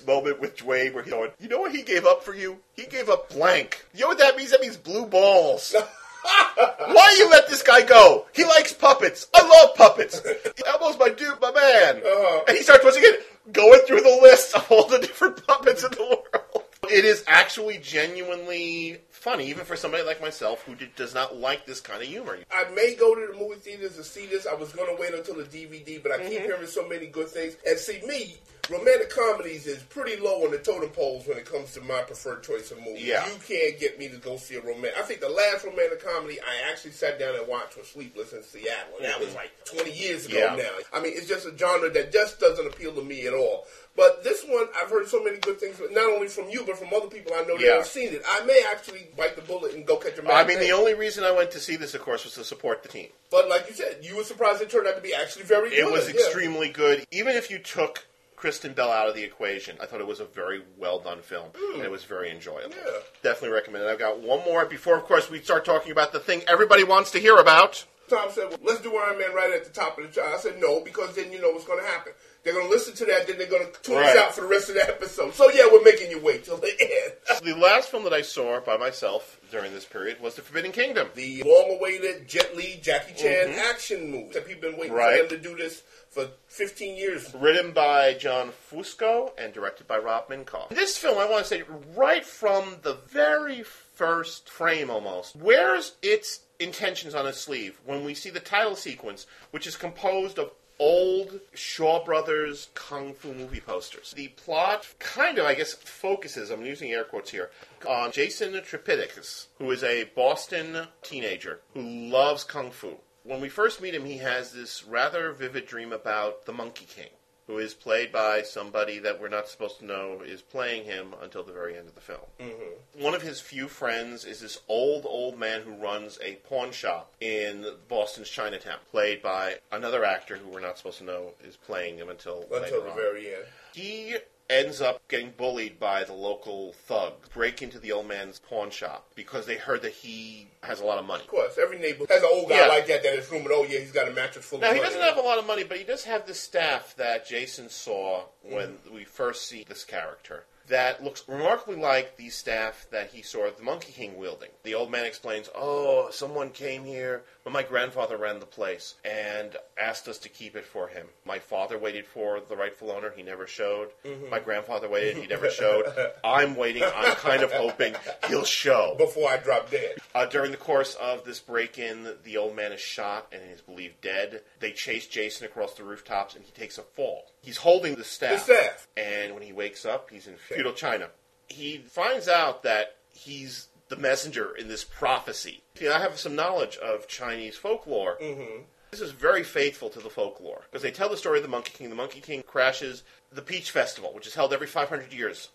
hilarious moment with Dwayne where he's going, You know what he gave up for you? He gave up blank. You know what that means? That means blue balls. Why you let this guy go? He likes puppets. I love puppets. Elmo's my dude, my man. Uh-huh. And he starts once again going through the list of all the different puppets in the world. It is actually genuinely funny, even for somebody like myself who did, does not like this kind of humor. I may go to the movie theaters to see this. I was going to wait until the DVD, but I Mm-hmm. keep hearing so many good things. And see, me, romantic comedies is pretty low on the totem poles when it comes to my preferred choice of movies. Yeah. You can't get me to go see a romantic. I think the last romantic comedy I actually sat down and watched was Sleepless in Seattle, and that was like 20 years ago. Yeah. now. I mean, it's just a genre that just doesn't appeal to me at all. But this one, I've heard so many good things, not only from you, but from other people I know that Yeah. have seen it. I may actually bite the bullet and go catch a match. I mean, the only reason I went to see this, of course, was to support the team. But like you said, you were surprised it turned out to be actually very good. It was yeah. extremely good. Even if you took Kristen Bell out of the equation, I thought it was a very well done film, hmm. and it was very enjoyable. Yeah. Definitely recommend it. I've got one more before, of course, we start talking about the thing everybody wants to hear about. Tom said, well, let's do Iron Man right at the top of the chart. I said, no, because then you know what's going to happen. They're going to listen to that, then they're going to tune us out for the rest of the episode. So, yeah, we're making you wait till the end. The last film that I saw by myself during this period was The Forbidden Kingdom. the long-awaited Jet Li, Jackie Chan action movie. That People have been waiting Mm-hmm. Right. for them to do this for 15 years. Written by John Fusco and directed by Rob Minkoff. This film, I want to say, right from the very first frame almost, wears its intentions on its sleeve when we see the title sequence, which is composed of old Shaw Brothers kung fu movie posters. The plot kind of, I guess, focuses, I'm using air quotes here, on Jason Tripitikas, who is a Boston teenager who loves kung fu. When we first meet him, he has this rather vivid dream about the Monkey King, who is played by somebody that we're not supposed to know is playing him until the very end of the film. Mm-hmm. One of his few friends is this old, old man who runs a pawn shop in Boston's Chinatown, played by another actor who we're not supposed to know is playing him until, Until the on. very end. He ends up getting bullied by the local thugs, break into the old man's pawn shop because they heard that he has a lot of money. Of course, every neighbor has an old guy Yeah. like that that is rumored. Oh yeah, he's got a mattress full Now of he doesn't have a lot of money, but he does have the staff that Jason saw when mm-hmm. we first see this character. That looks remarkably like the staff that he saw the Monkey King wielding. The old man explains, "Oh, someone came here when my grandfather ran the place and asked us to keep it for him. My father waited for the rightful owner; he never showed. My grandfather waited; he never showed. I'm waiting. I'm kind of hoping he'll show." before I drop dead. Uh, during the course of this break-in, the old man is shot and is believed dead. They chase Jason across the rooftops, and he takes a fall. He's holding the staff, The staff. and when he wakes up, he's in feudal China. He finds out that he's the messenger in this prophecy. See, I have some knowledge of Chinese folklore. Mm-hmm. This is very faithful to the folklore because they tell the story of the Monkey King. The Monkey King crashes the Peach Festival, which is held every 500 years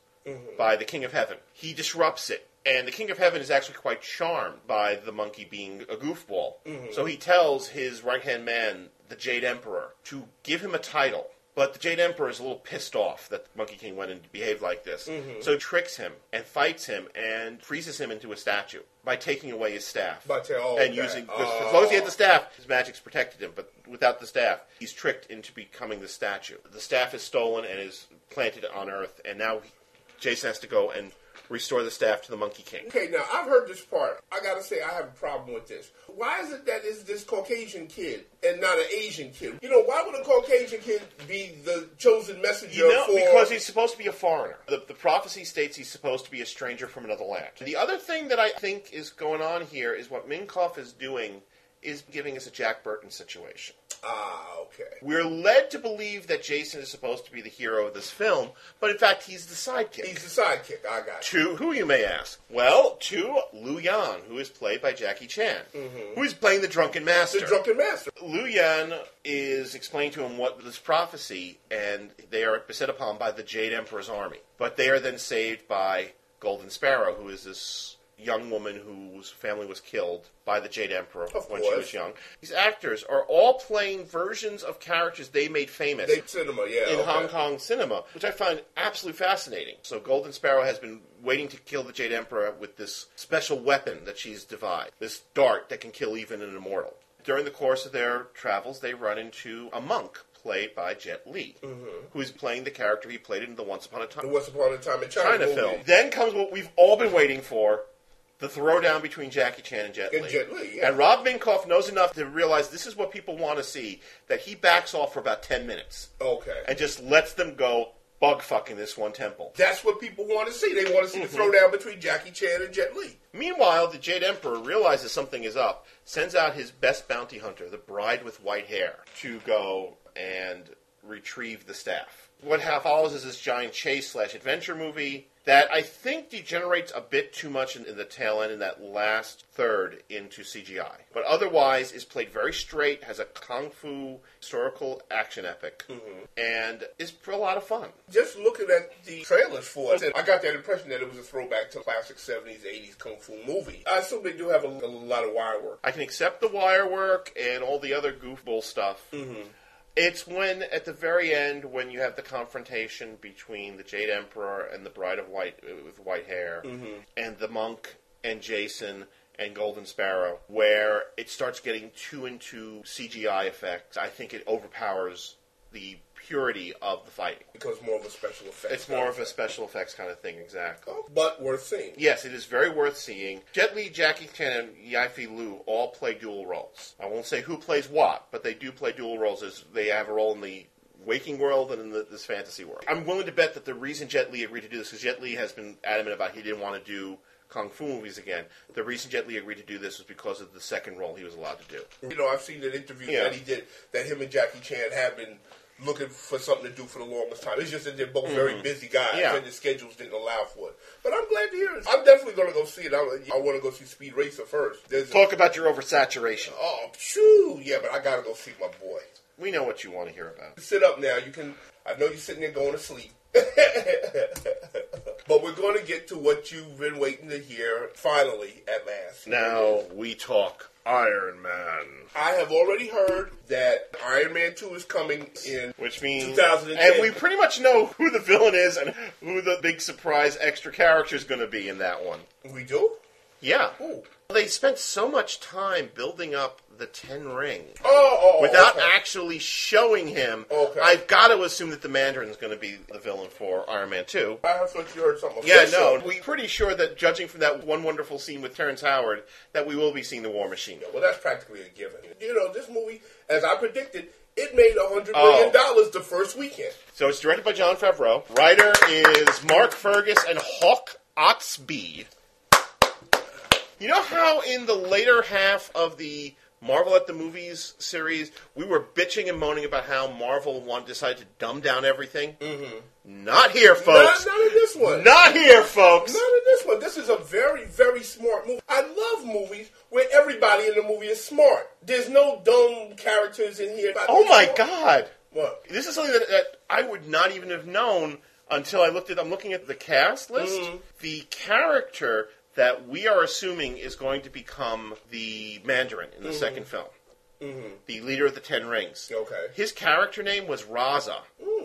by the King of Heaven. He disrupts it. And the King of Heaven is actually quite charmed by the monkey being a goofball. So he tells his right hand man, the Jade Emperor, to give him a title. But the Jade Emperor is a little pissed off that the Monkey King went and behaved like this. Mm-hmm. So he tricks him and fights him and freezes him into a statue by taking away his staff. By ta- oh, and okay. using, Oh. as long as he had the staff, his magic's protected him. But without the staff, he's tricked into becoming the statue. The staff is stolen and is planted on Earth, and now he- Jason has to go and restore the staff to the Monkey King. Okay, now I've heard this part. I gotta say I have a problem with this. Why is it that it's this Caucasian kid and not an Asian kid? You know, why would a Caucasian kid be the chosen messenger You know, for? because he's supposed to be a foreigner. The, the prophecy states he's supposed to be a stranger from another land. The other thing that I think is going on here is what Minkoff is doing is giving us a Jack Burton situation. ah, okay. We're led to believe that Jason is supposed to be the hero of this film, but in fact, he's the sidekick. He's the sidekick. I got you. To who, you may ask? Well, to Lu Yan, who is played by Jackie Chan, who is playing the drunken master. The drunken master. Lu Yan is explaining to him what this prophecy, and they are beset upon by the Jade Emperor's army. But they are then saved by Golden Sparrow, who is this young woman whose family was killed by the Jade Emperor Of when she was young. These actors are all playing versions of characters they made famous They cinema, yeah. in okay. Hong Kong cinema, which I find absolutely fascinating. So Golden Sparrow has been waiting to kill the Jade Emperor with this special weapon that she's devised, this dart that can kill even an immortal. During the course of their travels, they run into a monk played by Jet Li, mm-hmm. who is playing the character he played in the Once Upon a The Time Once Upon a Time in China, China film. Then comes what we've all been waiting for. The throwdown between Jackie Chan and Jet And Li. Jet Li, yeah. And Rob Minkoff knows enough to realize this is what people want to see, that he backs off for about 10 minutes Okay. and just lets them go bug fucking this one temple. That's what people want to see. They want to see Mm-hmm. the throwdown between Jackie Chan and Jet Li. Meanwhile, the Jade Emperor realizes something is up, sends out his best bounty hunter, the bride with white hair, to go and retrieve the staff. What ha- follows is this giant chase slash adventure movie that I think degenerates a bit too much in, in the tail end in that last third into CGI. But otherwise is played very straight, has a kung fu historical action epic, mm-hmm. and is a lot of fun. Just looking at the trailers for it, I got that impression that it was a throwback to classic 70s, 80s kung fu movie. I assume they do have a, a lot of wire work. I can accept the wire work and all the other goofball stuff. Mm-hmm. It's when, at the very end, when you have the confrontation between the Jade Emperor and the Bride of White uh, with white hair, mm-hmm. and the monk and Jason and Golden Sparrow, where it starts getting too into CGI effects. I think it overpowers the purity of the fighting. Because more of a special effect. It's more of a special effects kind of thing, exactly. Oh, but worth seeing. Yes, it is very worth seeing. Jet Li, Jackie Chan, and Yai Lu all play dual roles. I won't say who plays what, but they do play dual roles as they have a role in the waking world and in the, this fantasy world. I'm willing to bet that the reason Jet Li agreed to do this, because Jet Li has been adamant about he didn't want to do kung fu movies again. The reason Jet Li agreed to do this was because of the second role he was allowed to do. You know, I've seen an interview Yeah. that he did that him and Jackie Chan have been looking for something to do for the longest time. It's just that they're both very busy guys Mm-hmm. Yeah. and the schedules didn't allow for it. But I'm glad to hear it. I'm definitely going to go see it. I, I want to go see Speed Racer first. There's a- Talk about your oversaturation. oh, shoo, yeah, but I got to go see my boy. We know what you want to hear about. Sit up now. You can. I know you're sitting there going to sleep. but we're going to get to what you've been waiting to hear finally at last. Now we talk Iron Man. I have already heard that Iron Man 2 is coming in. Which means, 2010. and we pretty much know who the villain is and who the big surprise extra character is going to be in that one. We do? Yeah, Ooh. they spent so much time building up the Ten Ring Oh, oh, oh without okay. actually showing him. Okay. I've got to assume that the Mandarin is going to be the villain for Iron Man Two. I thought you heard something. Yeah, official. no, we're pretty sure that judging from that one wonderful scene with Terrence Howard, that we will be seeing the War Machine. Well, that's practically a given. You know, this movie, as I predicted, it made a hundred Oh. million dollars the first weekend. So it's directed by Jon Favreau. Writer is Mark Fergus and Hawk Ostby. You know how in the later half of the Marvel at the Movies series, we were bitching and moaning about how Marvel wanted decided to dumb down everything? Mm-hmm. Not here, folks. Not, not in this one. Not here, folks. Not in this one. This is a very, very smart movie. I love movies where everybody in the movie is smart. There's no dumb characters in here. Oh my God! What? This is something that, that I would not even have known until I looked at. I'm looking at the cast list. Mm-hmm. The character that we are assuming is going to become the Mandarin in the second film, the leader of the Ten Rings. Mm-hmm. Okay. His character name was Raza,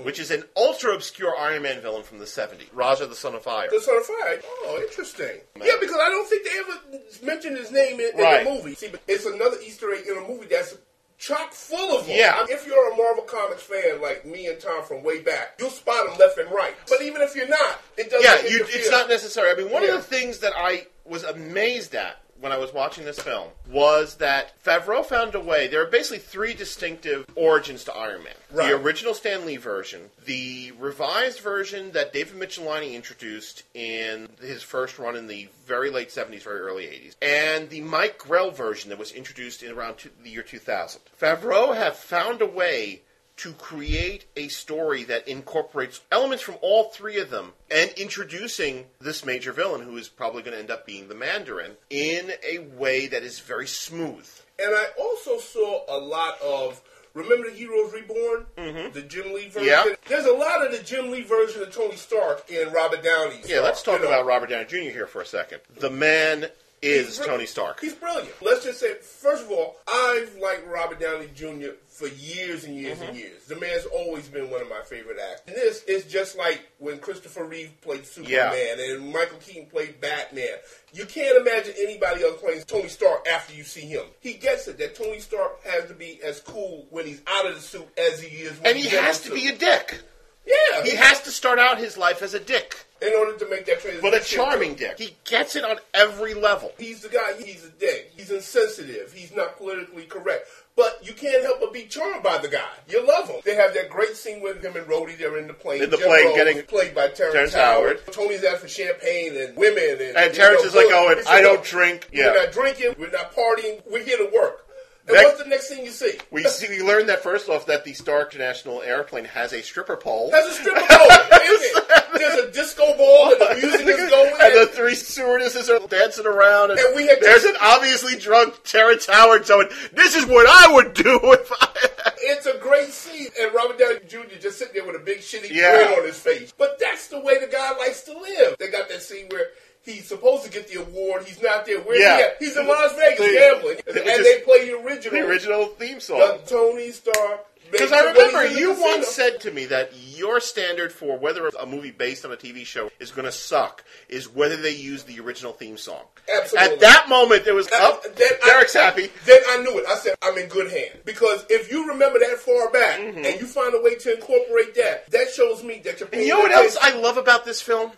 which is an ultra obscure Iron Man villain from the '70s. Raza, the Son of Fire. The Son of Fire. Oh, interesting. Yeah, because I don't think they ever mentioned his name in, in Right. the movie. See, but it's another Easter egg in a movie that's chock full of them. Yeah. If you're a Marvel Comics fan like me and Tom from way back, you'll spot them left and right. But even if you're not, it doesn't. yeah, you, it's not necessary. I mean, one Yeah. of the things that I was amazed at when I was watching this film was that Favreau found a way. There are basically three distinctive origins to Iron Man: Right. the original Stan Lee version, the revised version that David Michelinie introduced in his first run in the very late '70s, very early '80s, and the Mike Grell version that was introduced in around two, the year 2000. Favreau have found a way to create a story that incorporates elements from all three of them and introducing this major villain who is probably going to end up being the Mandarin in a way that is very smooth. And I also saw a lot of. Remember the Heroes Reborn? Mm-hmm. The Jim Lee version? Yeah. There's a lot of the Jim Lee version of Tony Stark in Robert Downey. Yeah, let's talk you know. about Robert Downey Jr. here for a second. The man is Tony Stark. He's brilliant. Let's just say, first of all, I've liked Robert Downey Jr. for years and years Mm-hmm. and years. The man's always been one of my favorite actors. And this is just like when Christopher Reeve played Superman Yeah. and Michael Keaton played Batman. You can't imagine anybody else playing Tony Stark after you see him. He gets it that Tony Stark has to be as cool when he's out of the suit as he is when he's in it. and he in has to be a dick. yeah. He has to start out his life as a dick, in order to make that transition. but a charming dick. He gets it on every level. He's the guy, he's a dick. He's insensitive. He's not politically correct. But you can't help but be charmed by the guy. You love him. They have that great scene with him and Rhodey. They're in the plane. In the Jim plane, Rose, getting- played by Terrence, Terrence Howard. Howard. Tony's out for champagne and women. And, And Terrence know, is like, oh, and I don't drink. Yeah. We're not drinking. We're not partying. We're here to work. And That- what's the next thing you see? We see, we learned that first off that the Stark International airplane has a stripper pole. Has a stripper pole. There's a disco ball and the music is going. and the three stewardesses are dancing around, and, And we had there's an obviously drunk Terrence Howard going, "This is what I would do if I." It's a great scene, and Robert Downey Jr. just sitting there with a big shitty Yeah. grin on his face. But that's the way the guy likes to live. They got that scene where he's supposed to get the award. He's not there. Where's Yeah. he at? He's in Las Vegas The- gambling, and is- they play the original, the original theme the song. Tony Stark. Because I remember the you once said to me that your standard for whether a movie based on a TV show is going to suck is whether they use the original theme song. Absolutely. At that moment, there was up. Oh, then I- Derrick's happy. Then I knew it. I said, I'm in good hands. Because if you remember that far back mm-hmm. and you find a way to incorporate that, that shows me that you're And you know what else. I love about this film?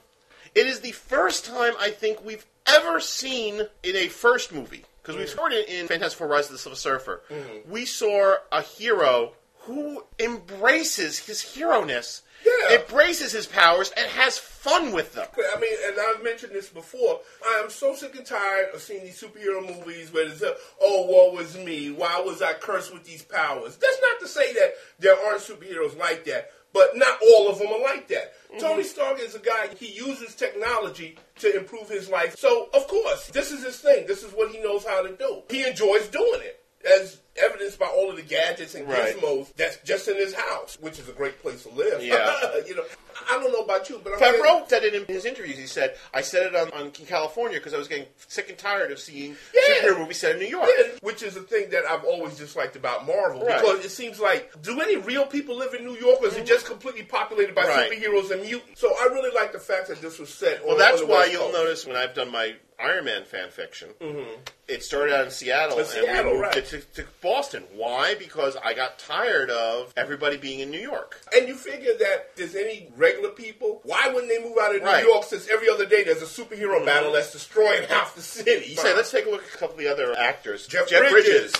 It is the first time I think we've ever seen in a first movie, because we've mm. seen it in Fantastic Four: Rise of the Silver Surfer. Mm-hmm. We saw a hero who embraces his hero ness, Yeah. embraces his powers, and has fun with them. I mean, and I've mentioned this before. I am so sick and tired of seeing these superhero movies where it's, oh, woe was me. Why was I cursed with these powers? That's not to say that there aren't superheroes like that, but not all of them are like that. Mm-hmm. Tony Stark is a guy, he uses technology to improve his life. So, of course, this is his thing. This is what he knows how to do. He enjoys doing it. As evidenced by all of the gadgets and Right. gizmos that's just in his house, which is a great place to live. Yeah. you know, I don't know about you, but I'm Favreau said it in his interviews. He said, "I said it on, on California because I was getting sick and tired of seeing Yeah. superhero movies set in New York." Yeah, which is a thing that I've always disliked about Marvel Right. because it seems like do any real people live in New York or is it just completely populated by Right. superheroes and mutants? So I really like the fact that this was set. Well, on, that's the why you'll notice when I've done my Iron Man fan fiction, it started out in Seattle, In and Seattle, we moved right. it to, to Boston. Why? Because I got tired of everybody being in New York. And you figure that there's any regular people, why wouldn't they move out of New Right. Mm-hmm. York since every other day there's a superhero battle that's destroying half the city? You say, let's take a look at a couple of the other actors. Jeff Bridges.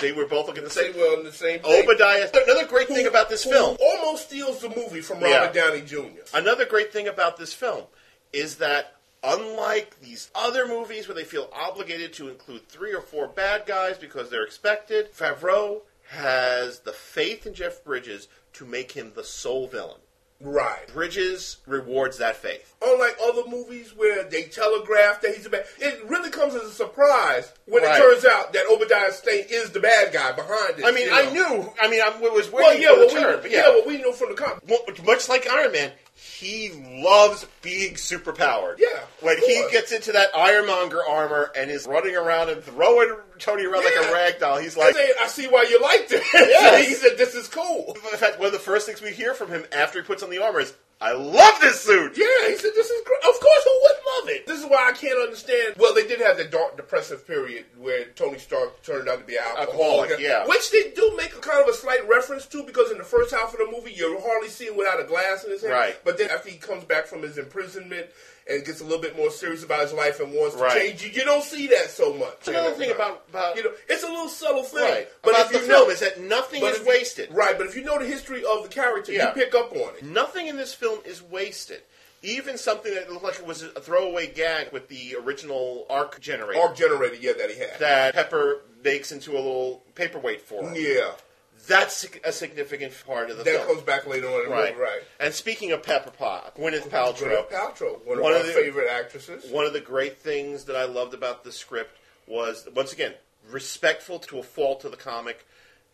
See, we're both looking the same. well in the same thing. Obadiah. Another great thing about this Who film. almost steals the movie from Robert Yeah. Downey Jr. Another great thing about this film is that unlike these other movies where they feel obligated to include three or four bad guys because they're expected, Favreau has the faith in Jeff Bridges to make him the sole villain. Right. Bridges rewards that faith. Unlike other movies where they telegraph that he's a bad, it really comes as a surprise when Right. it turns out that Obadiah Stane is the bad guy behind it. I mean, I know. knew. I mean, I was waiting Well, yeah, for well, the we, turn, but yeah. yeah. well, we know from the comic. Well, much like Iron Man, he loves being superpowered. Yeah, When he gets into that Ironmonger armor and is running around and throwing Tony around like a rag doll, he's like. I see why you liked it. Yes. he said, "This is cool." In fact, one of the first things we hear from him after he puts on the armor is, "I love this suit." Yeah, he said, "This is great." Of course, who wouldn't love it? This is why I can't understand. Well, they did have the dark, depressive period where Tony Stark turned out to be an alcoholic, Alcoholic, yeah. which they do make a kind of a slight reference to because in the first half of the movie, you hardly see him without a glass in his hand. Right. But then after he comes back from his imprisonment and gets a little bit more serious about his life and wants Right. to change, you, you don't see that so much. Another You know, thing about- about- you know, it's a little subtle thing. Right. But about if the you film know, is that nothing is you- wasted. right? But if you know the history of the character, Yeah. you pick up on it. Nothing in this film is wasted. Even something that looked like it was a throwaway gag with the original arc generator Arc generator, yeah, that he had. that Pepper makes into a little paperweight for him. yeah. That's a significant part of the That film. comes back later on in right. movie, right? And speaking of Pepper Pot, Gwyneth Paltrow, Gwyneth Paltrow, one, One of of my the- favorite actresses. one of the great things that I loved about the script was, once again, respectful to a fault to the comic.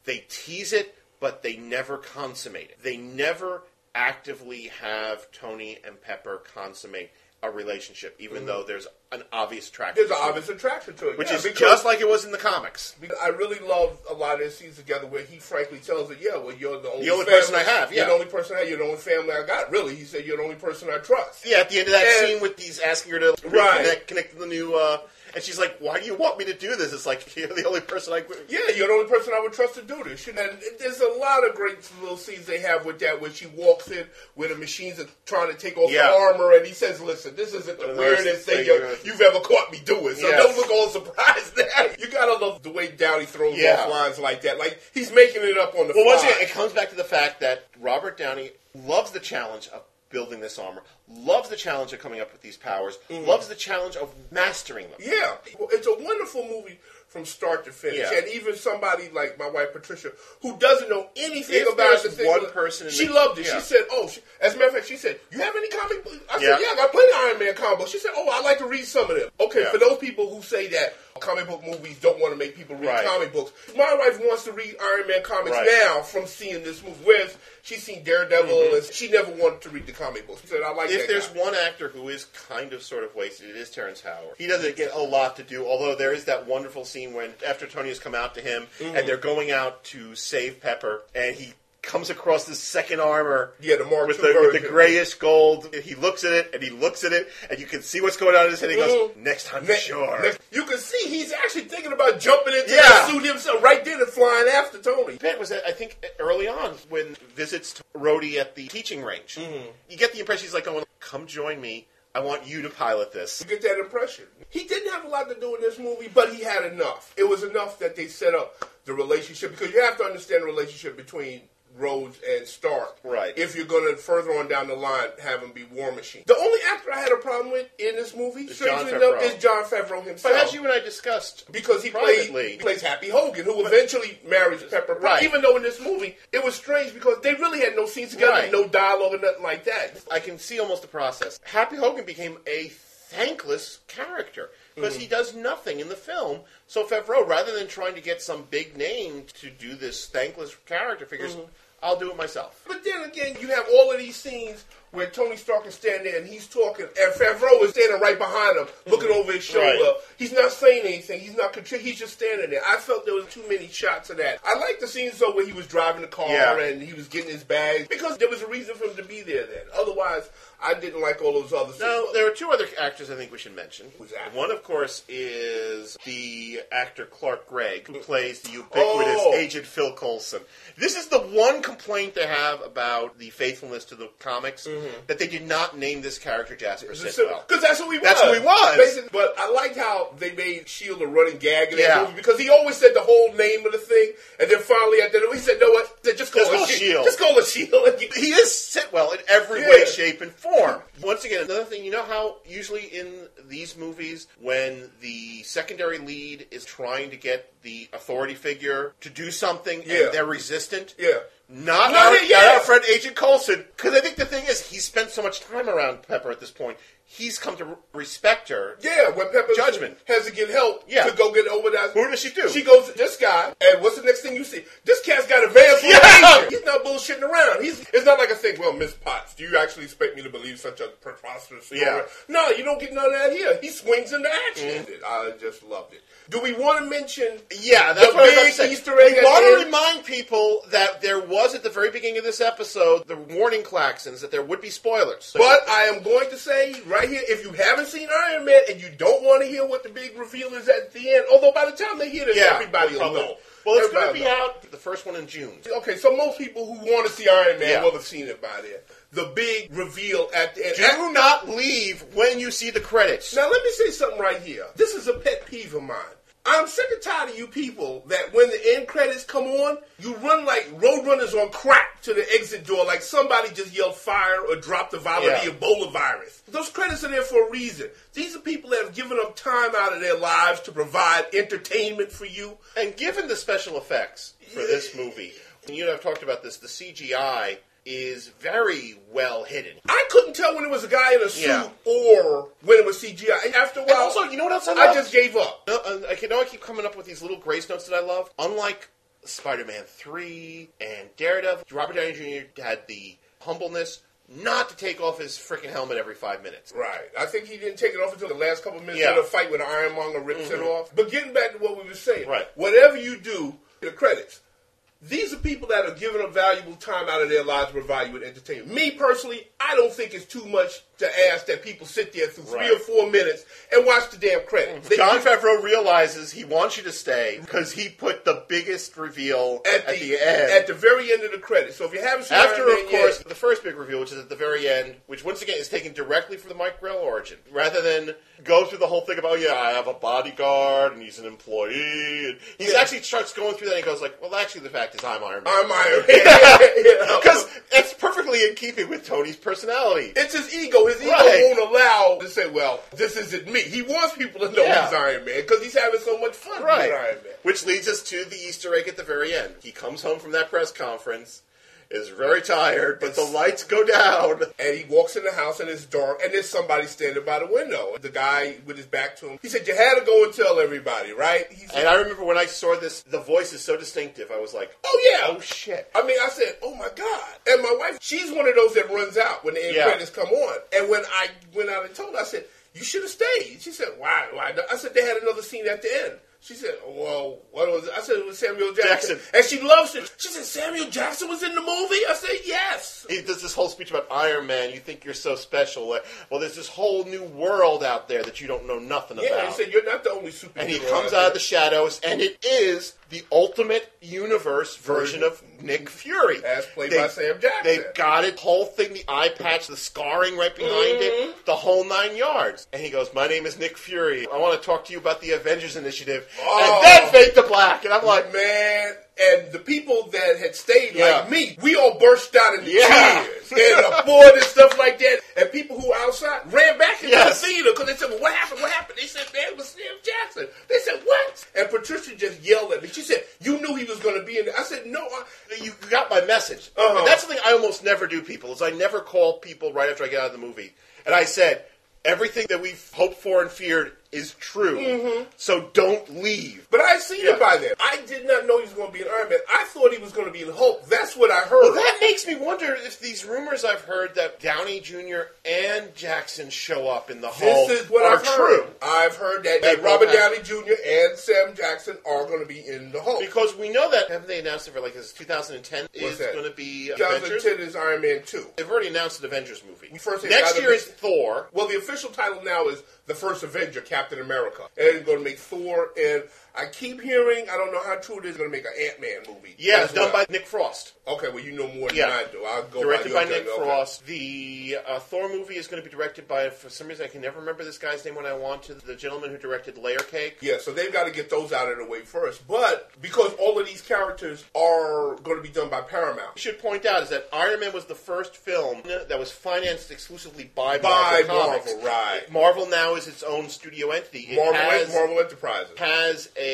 They tease it, but they never consummate it. They never actively have Tony and Pepper consummate a relationship, even though there's an obvious attraction. Mm-hmm. There's an obvious attraction to it, which yeah, is just like it was in the comics. I really love a lot of their scenes together where he frankly tells her, "Yeah, well, you're the only, only family- person I have, yeah. you're the only person I have. You're the only family I got." Really, he said, "You're the only person I trust." Yeah, at the end of that And- scene with these asking her to Right. reconnect, connect to the new, uh, and she's like, "Why do you want me to do this?" It's like you're the only person I. Yeah, you're the only person I would trust to do this. And there's a lot of great little scenes they have with that, where she walks in where the machines are trying to take off Yeah. the armor, and he says, "Listen, this isn't the The weirdest thing thing you- you- you've ever caught me doing." So Yes. don't look all surprised. Now you gotta love the way Downey throws Yeah. off lines like that. Like he's making it up on the Well, fly. once again, it comes back to the fact that Robert Downey loves the challenge of building this armor, loves the challenge of coming up with these powers, mm. loves the challenge of mastering them. Yeah, Well, it's a wonderful movie from start to finish, Yeah. and even somebody like my wife Patricia, who doesn't know anything If about the thing, one person she the- loved it. yeah. She said, "Oh, she, as a matter of fact, she said, you have any comic books?" I Yeah. said, "Yeah, I got plenty of Iron Man comic books." She said, "Oh, I like to read some of them." Okay, for those people who say that comic book movies don't want to make people read Right. comic books, my wife wants to read Iron Man comics Right. now from seeing this movie. Whereas she's seen Daredevil, and she never wanted to read the comic books. She said, "I like Mm-hmm. If that." there's guy." one actor who is kind of sort of wasted, it is Terrence Howard. He doesn't get a lot to do, although there is that wonderful scene when after Tony has come out to him Mm-hmm. and they're going out to save Pepper, and he comes across this second armor. Yeah, the Mark with the, with the grayish gold. He looks at it and he looks at it, and you can see what's going on in his head. He goes. "Next time, for Ne- sure." ne- You can see he's actually thinking about jumping into Yeah. that suit himself right there and flying after Tony. That was, I think, early on when visits to Rhodey at the teaching range. Mm-hmm. You get the impression he's like, going, "Come join me. I want you to pilot this." You get that impression. He didn't have a lot to do in this movie, but he had enough. It was enough that they set up the relationship because you have to understand the relationship between Rhodes and Stark. Right. If you're going to further on down the line have him be War Machine. The only actor I had a problem with in this movie, Is strangely Jon enough, is Jon Favreau himself. But as you and I discussed, because he privately, played, he plays Happy Hogan, who eventually marries Pepper Potts. Right. Even though in this movie it was strange because they really had no scenes together, Right. no dialogue or nothing like that. I can see almost the process. Happy Hogan became a thankless character because he does nothing in the film. So Favreau, rather than trying to get some big name to do this thankless character, figures mm-hmm. I'll do it myself. But then again, you have all of these scenes where Tony Stark is standing there and he's talking, and Favreau is standing right behind him, mm-hmm. looking over his shoulder. Right. He's not saying anything. He's not contributing. He's just standing there. I felt there was too many shots of that. I like the scenes though where he was driving the car Yeah. and he was getting his bags because there was a reason for him to be there. Then, otherwise, I didn't like all those other. Scenes. there are two other actors I think we should mention. Who's that? One, of course, is the actor Clark Gregg, who mm. plays the ubiquitous Oh. Agent Phil Coulson. This is the one complaint they have about the faithfulness to the comics, mm-hmm. that they did not name this character Jasper Sitwell. Because that's who he was. That's who he was. Basically, but I liked how they made Shield a running gag in that Yeah. movie because he always said the whole name of the thing, and then finally at the end he said, "No, what? Just call Just it. Shield. Just call it Shield." He is Sitwell in every Yeah. way, shape, and form. Once again, another thing, you know how usually in these movies, when the secondary lead is trying to get the authority figure to do something Yeah. and they're resistant? Yeah. Not, Not our, not our friend Agent Coulson. Because I think the thing is, he spent so much time around Pepper at this point, he's come to respect her. Yeah, when Pepper Judgment. has to get help Yeah. to go get over that. Who does she do? She goes to this guy, and what's the next thing you see? This cat's got a van full Yeah. He's not bullshitting around. He's it's not like I think, well, Miss Potts, do you actually expect me to believe such a preposterous story? Yeah. No, you don't get none of that here. He swings into action. Mm-hmm. I just loved it. Do we want to mention Yeah, that's the what I was big to say. Easter egg We want to remind people that there was at the very beginning of this episode the warning klaxons that there would be spoilers. But I am going to say right here, if you haven't seen Iron Man and you don't want to hear what the big reveal is at the end, although by the time they hear this, yeah, everybody we'll know. Well, it's going to be will out the first one in June. Okay, so most people who want to see Iron Man Yeah. will have seen it by then. The big reveal at the end. Do not leave when you see the credits. Now, let me say something right here. This is a pet peeve of mine. I'm sick and tired of you people that when the end credits come on, you run like roadrunners on crack to the exit door like somebody just yelled fire or dropped Yeah. of the Ebola virus. Those credits are there for a reason. These are people that have given up time out of their lives to provide entertainment for you. And given the special effects for this movie, you and I've talked about this, the CGI is very well hidden. I couldn't tell when it was a guy in a suit Yeah. or when it was CGI. After a And while, also, you know what else I I just gave up. Uh, I can- know I keep coming up with these little grace notes that I love. Unlike Spider-Man three and Daredevil, Robert Downey Jr. had the humbleness not to take off his freaking helmet every five minutes. Right. I think he didn't take it off until the last couple minutes Yeah. of the fight when Ironmonger rips it off. But getting back to what we were saying, Right. whatever you do, the credits. These are people that are giving up valuable time out of their lives to provide you with entertainment. Me personally, I don't think it's too much to ask that people sit there through three or four minutes and watch the damn credits. Mm-hmm. They- Jon Favreau realizes he wants you to stay because he put the biggest reveal at, at, the, the, end. at the very end of the credits. So if you haven't seen After, Iron Man of course, yet, the first big reveal, which is at the very end, which once again is taken directly from the Mike Grell origin, rather than go through the whole thing about, oh yeah, I have a bodyguard and he's an employee. And he Yeah. actually starts going through that and he goes like, well, actually, the fact is I'm Iron Man. I'm Iron Man. Because it's perfectly in keeping with Tony's personality. It's his ego. His ego Right. won't allow to say, "Well, this isn't me." He wants people to know Yeah. he's Iron Man because he's having so much fun Right. Iron Man. Which leads us to the Easter egg at the very end. He comes home from that press conference, is very tired, but the lights go down. And he walks in the house and it's dark, and there's somebody standing by the window. The guy with his back to him. He said, "You had to go and tell everybody, right?" He said, And I remember when I saw this, the voice is so distinctive. I was like, "Oh yeah, oh shit. I mean, I said, "Oh my god!" And my wife, she's one of those that runs out when the end Yeah. credits come on. And when I went out and told her, I said, "You should have stayed." She said, "Why? Why?" I said, "They had another scene at the end." She said, "Well, what was it?" I said, "It was Samuel Jackson." Jackson. and she loves it. She said, "Samuel Jackson was in the movie." I said, "Yes." He does this whole speech about Iron Man. You think you're so special. Like, well, there's this whole new world out there that you don't know nothing Yeah, about. Yeah, he said, "You're not the only superhero." and he comes out of the shadows, and it is the ultimate universe version of Nick Fury, As played by Sam Jackson. They got it, whole thing, the eye patch, the scarring right behind Mm-hmm. it, the whole nine yards. And he goes, "My name is Nick Fury. I want to talk to you about the Avengers Initiative." Oh. And then fade to black, and I'm like, man. And the people that had stayed, Yeah. like me, we all burst out in Yeah. tears and applauded and stuff like that. And people who were outside ran back into Yes. the theater because they said, well, "What happened? What happened?" They said, "Man, it was Sam Jackson." They said, "What?" And Patricia just yelled at me. She said, "You knew he was going to be in there." I said, "No." I, you got my message. Uh-huh. That's something I almost never do, people, is I never call people right after I get out of the movie. And I said, everything that we've hoped for and feared is true. Mm-hmm. So don't leave. But I seen Yeah. it by then. I did not know he was going to be an Iron Man. I thought he was going to be in Hulk. That's what I heard. Well, that makes me wonder if these rumors I've heard that Downey Jr. and Jackson show up in the Hulk this is what are I've true. heard. I've heard that, that Robert Downey Jr. and Sam Jackson are going to be in the Hulk. Because we know that haven't they announced it for like this 2010 What's is going to be Avengers? 2010 is Iron Man 2. They've already announced an Avengers movie. Next year is Thor. Well, the official title now is The First Avenger, Captain America. And going to make Thor, and I keep hearing, I don't know how true it is, going to make an Ant-Man movie. Yeah, it's done well. by Nick Frost. Okay, well, you know more than Yeah. I do. I'll go Directed by, by Nick. Okay. Frost. The uh, Thor movie is going to be directed by, for some reason, I can never remember this guy's name when I want to. The gentleman who directed Layer Cake. Yeah, so they've got to get those out of the way first. But because all of these characters are going to be done by Paramount, should point out is that Iron Man was the first film that was financed exclusively by, by Marvel Comics. Marvel, right? Marvel now is its own studio entity. It Marvel, has, Marvel Enterprises. has a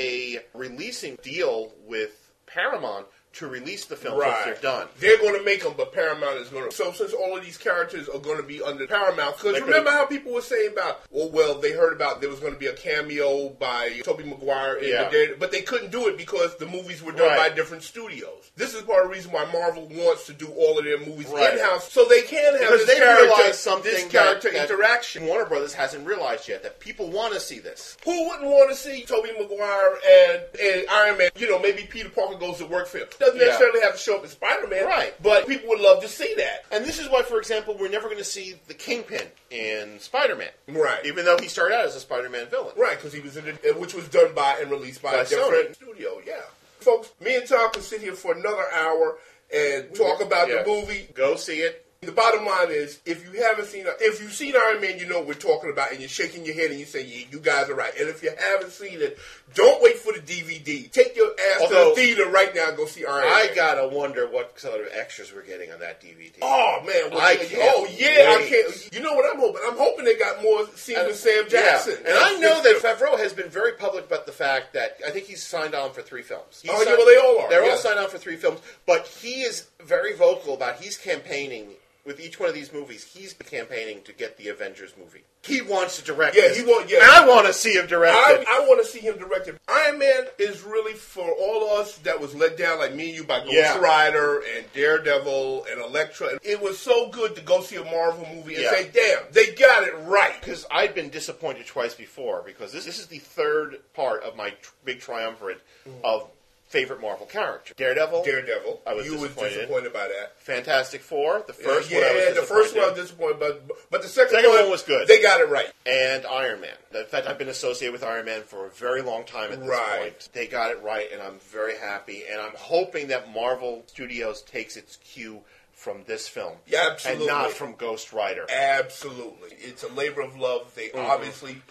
releasing deal with Paramount to release the films once Right. they're done. They're going to make them, but Paramount is going to. So since all of these characters are going to be under Paramount, because remember how people were saying about, well, well, they heard about there was going to be a cameo by Tobey Maguire, in Yeah. the Dare- but they couldn't do it because the movies were done Right. by different studios. This is part of the reason why Marvel wants to do all of their movies Right. in house, so they can have Because this they character, something this that- character that interaction. Warner Brothers hasn't realized yet that people want to see this. Who wouldn't want to see Tobey Maguire and, and Iron Man? You know, maybe Peter Parker goes to work for him. Doesn't Yeah. necessarily have to show up as Spider Man, Right. But people would love to see that. And this is why, for example, we're never going to see the Kingpin in Spider-Man. Right. Even though he started out as a Spider-Man villain. Right, because he was in it, uh, which was done by and released by, By a different Sony. studio. Yeah, folks, me and Tom can sit here for another hour and talk about Yeah. the movie. Go see it. The bottom line is, if you haven't seen, if you've seen Iron Man, you know what we're talking about, and you're shaking your head and you say, yeah, "You guys are right." And if you haven't seen it, don't wait for the DVD. Take your ass Although- to the theater right now and go see Iron I Man. gotta wonder what sort of extras we're getting on that DVD. Oh man! Well, I can't oh yeah, I can't. You know what I'm hoping? I'm hoping they got more scenes with Sam Jackson. Yeah. And I know that Favreau has been very public about the fact that I think he's signed on for three films. He's Oh, yeah, well, they all are, They're yeah. all signed on for three films, but he is very vocal about he's campaigning with each one of these movies. He's campaigning to get the Avengers movie. He wants to direct. Yeah, this. he want- yeah. And I want to see him direct I, it. I want to see him directed. Iron Man is really for all of us that was let down, like me and you, by Ghost Yeah. Rider and Daredevil and Elektra. It was so good to go see a Marvel movie and Yeah. say, "Damn, they got it right." because I'd been disappointed twice before because this, this is the third part of my tr- big triumvirate mm. of favorite Marvel character. Daredevil, Daredevil, I was you was disappointed. disappointed by that. Fantastic Four, the first yeah, one I was the first one I was disappointed. but but the second, Second one was good. They got it right. and Iron Man. In fact, I've been associated with Iron Man for a very long time at this Right. point. They got it right, and I'm very happy. And I'm hoping that Marvel Studios takes its cue from this film, Yeah, absolutely. and not from Ghost Rider. Absolutely. It's a labor of love. They Mm-hmm. obviously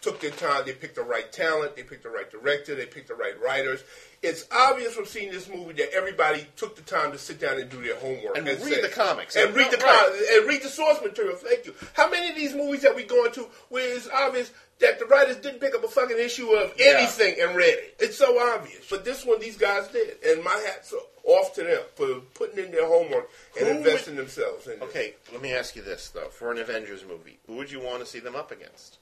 took their time. They picked the right talent. They picked the right director. They picked the right writers. It's obvious from seeing this movie that everybody took the time to sit down and do their homework And read say- the comics. and read the Right. comics and read the source material. Thank you. How many of these movies have we gone to where it's obvious that the writers didn't pick up a fucking issue of Yeah. anything and read it? It's so obvious. But this one, these guys did, and my hats off to them for putting in their homework and Who investing themselves in it. Okay, let me ask you this though: for an Avengers movie, who would you want to see them up against?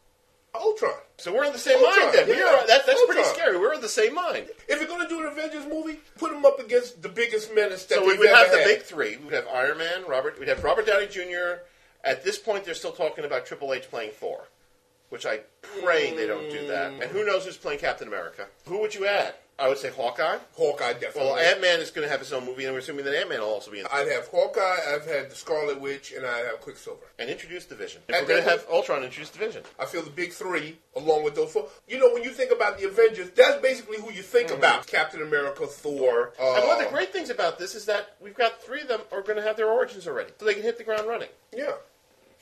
Ultron. So we're in the same Ultron, mind then. We are, that, that's pretty scary. We're in the same mind. If you're going to do an Avengers movie, put them up against the biggest menace that So we would have ever the had. big three. We'd have Iron Man, Robert. We'd have Robert Downey Jr. At this point, they're still talking about Triple H playing Thor, which I pray they don't do that. And who knows who's playing Captain America? Who would you add? I would say Hawkeye. Hawkeye, definitely. Well, Ant Man is going to have his own movie, and we're assuming that Ant Man will also be in. I'd have Hawkeye, I've had the Scarlet Witch, and I have Quicksilver. and introduce Division. Vision. If And we're going to have Ultron introduce Division. I feel the big three, along with those four. You know, when you think about the Avengers, that's basically who you think about: Captain America, Thor. Uh, Mm-hmm. and one of the great things about this is that we've got three of them are going to have their origins already, so they can hit the ground running. yeah.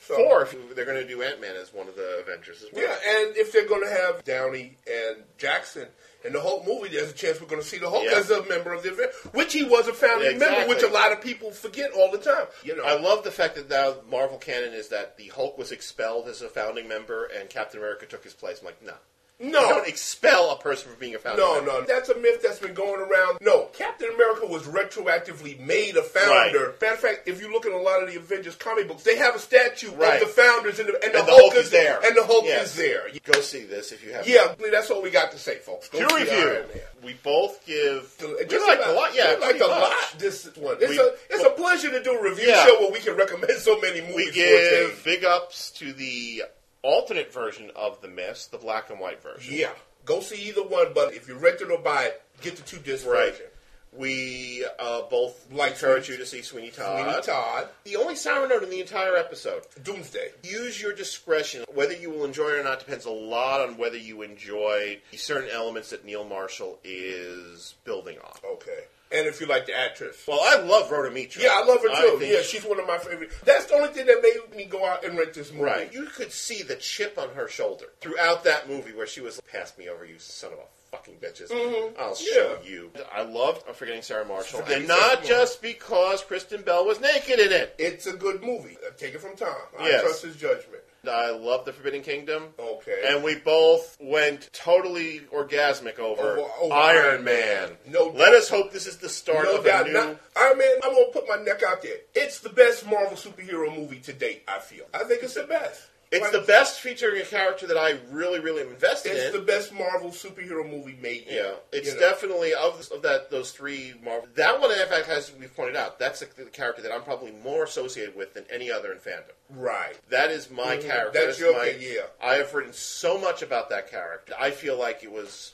So, Four, if they're going to do Ant Man as one of the Avengers as well. Yeah, and if they're going to have Downey and Jackson in the Hulk movie, there's a chance we're going to see the Hulk Yeah. as a member of the event, which he was a founding Exactly. member, which a lot of people forget all the time. You know, I love the fact that now Marvel canon is that the Hulk was expelled as a founding member and Captain America took his place. I'm like, no. No, You don't expel a person for being a founder. No, member. no, that's a myth that's been going around. No, Captain America was retroactively made a founder. Right. Matter of fact, if you look at a lot of the Avengers comic books, they have a statue Right. of the founders and the, and And the Hulk, Hulk is there. and the Hulk Yes. is there. Go see this if you have. Yeah, that's all we got to say, folks. Go see review. We both give. So, We just like about- a lot. Yeah, like a much. lot. This one. It's We- a it's a pleasure to do a review Yeah. show where we can recommend so many movies. We give big ups to the alternate version of the Mist, the black and white version. Yeah, go see either one. But if you rent it or buy it, get the two disc Right. version. We uh, both Like encourage you to see Sweeney Todd. Sweeney Todd, The only sour note in the entire episode. Doomsday. Use your discretion. Whether you will enjoy it or not depends a lot on whether you enjoy certain elements that Neil Marshall is building on. Okay. And if you like the actress. Well, I love Rhona Mitra. Yeah, I love her too. yeah, she's one of my favorite. That's the only thing that made me go out and rent this movie. Right. You could see the chip on her shoulder throughout that movie where she was, pass me over, you son of a fucking bitches. Mm-hmm. I'll show Yeah. you. I loved I'm Forgetting Sarah Marshall. Forgetting and Sarah not Marshall. just because Kristen Bell was naked in it. It's a good movie. Take it from Tom. I Yes. trust his judgment. I love The Forbidden Kingdom. Okay. And we both went totally orgasmic over, Over- over Iron Iron Man. Man. No Let doubt. us hope this is the start no of doubt. a new. Not, Iron Man, I'm going to put my neck out there. It's the best Marvel superhero movie to date, I feel. I think it's the best. It's the best featuring a character that I really, really am invested It's in. It's the best Marvel superhero movie made. Yeah, it's You know. definitely of of that those three Marvel. That one, in fact, as we've pointed out, that's the, the character that I'm probably more associated with than any other in fandom. right. That is my Mhm. character. That's That is your my, yeah. I have written so much about that character. I feel like it was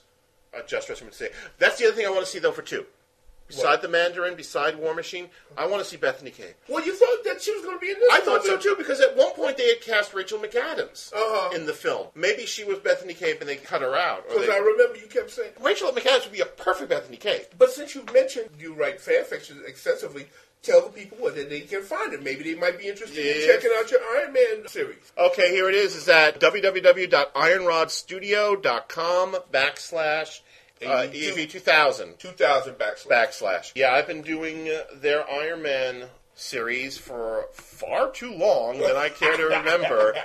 a just say. That's the other thing I want to see though for two. Beside the Mandarin, beside War Machine, I want to see Bethany Cabe. Well, you thought that she was going to be in this I thought so too because at one point they had cast Rachel McAdams Uh-huh. in the film. Maybe she was Bethany Cabe and they cut her out. Or Because they- I remember you kept saying, Rachel McAdams would be a perfect Bethany Cabe. but since you mentioned you write fan fiction extensively, tell the people what that they can find it. Maybe they might be interested in Yeah. checking out your Iron Man series. Okay, here it is. Is at www.ironrodstudio.com backslash uh, EV2000 2000 backslash. backslash. Yeah, I've been doing uh, their Iron Man series for far too long than I care to remember.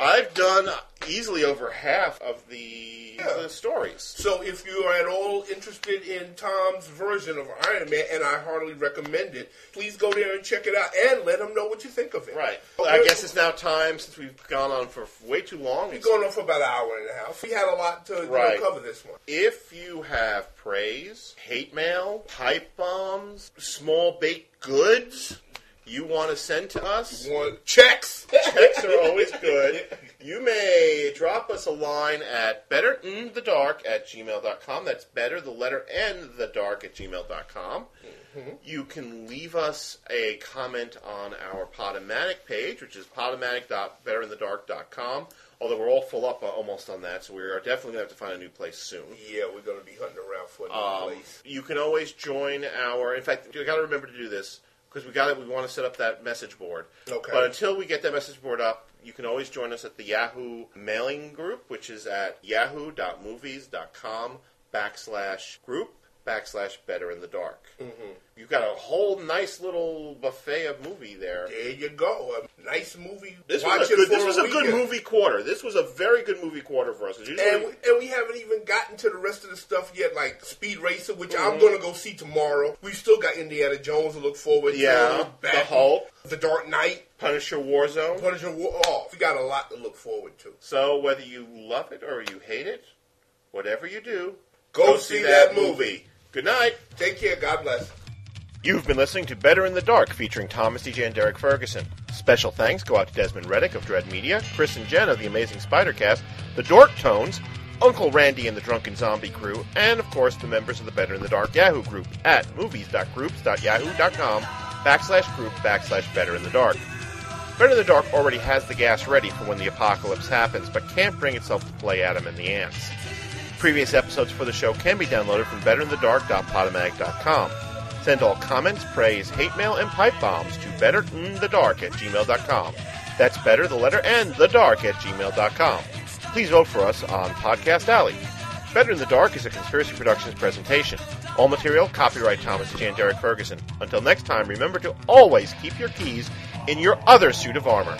I've done easily over half of the, Yeah. the stories. So if you are at all interested in Tom's version of Iron Man, and I heartily recommend it, please go there and check it out and let him know what you think of it. Right. I guess it's now time since we've gone on for way too long. We've going on for about an hour and a half. We had a lot to Right. cover this one. If you have praise, hate mail, pipe bombs, small baked goods you want to send to us, checks. checks are always good. You may drop us a line at betterinthedark at gmail.com. That's better, the letter N, the dark at gmail.com. You can leave us a comment on our Podomatic page, which is podomatic.betterinthedark.com. Although we're all full up uh, almost on that, so we are definitely going to have to find a new place soon. Yeah, we're going to be hunting around for a new Um, place. you can always join our. In fact, you got to remember to do this because we got it. We want to set up that message board. Okay. But until we get that message board up, you can always join us at the Yahoo mailing group, which is at yahoo.movies.com backslash group backslash better in the dark. Mm-hmm. You've got a whole nice little buffet of movie there. There you go. A nice movie. This Watch was a good. This was a good movie quarter. This was a very good movie quarter for us. usually- And we, and we haven't even gotten to the rest of the stuff yet, like Speed Racer, which I'm Mm-hmm. going to go see tomorrow. We've still got Indiana Jones to look forward Yeah, to. Yeah, The Hulk. The Dark Knight. Punisher Warzone. Punisher War. Oh, we got a lot to look forward to. So whether you love it or you hate it, whatever you do, Go see that movie. Good night. Take care. God bless. You've been listening to Better in the Dark featuring Thomas Deja and Derrick Ferguson. Special thanks go out to Desmond Reddick of Dread Media, Chris and Jen of the Amazing Spider Cast, the Dork Tones, Uncle Randy and the Drunken Zombie Crew, and of course the members of the Better in the Dark Yahoo group at movies.groups.yahoo.com backslash group backslash Better in the Dark. Better in the Dark already has the gas ready for when the apocalypse happens, but can't bring itself to play Adam and the Ants. Previous episodes for the show can be downloaded from betterinthedark.podomatic.com. Send all comments, praise, hate mail, and pipe bombs to betterinthedark at gmail.com. That's better, the letter N, the dark at gmail.com. Please vote for us on Podcast Alley. Better in the Dark is a Conspiracy Productions presentation. All material copyright Thomas J. and Derrick Ferguson. Until next time, remember to always keep your keys in your other suit of armor.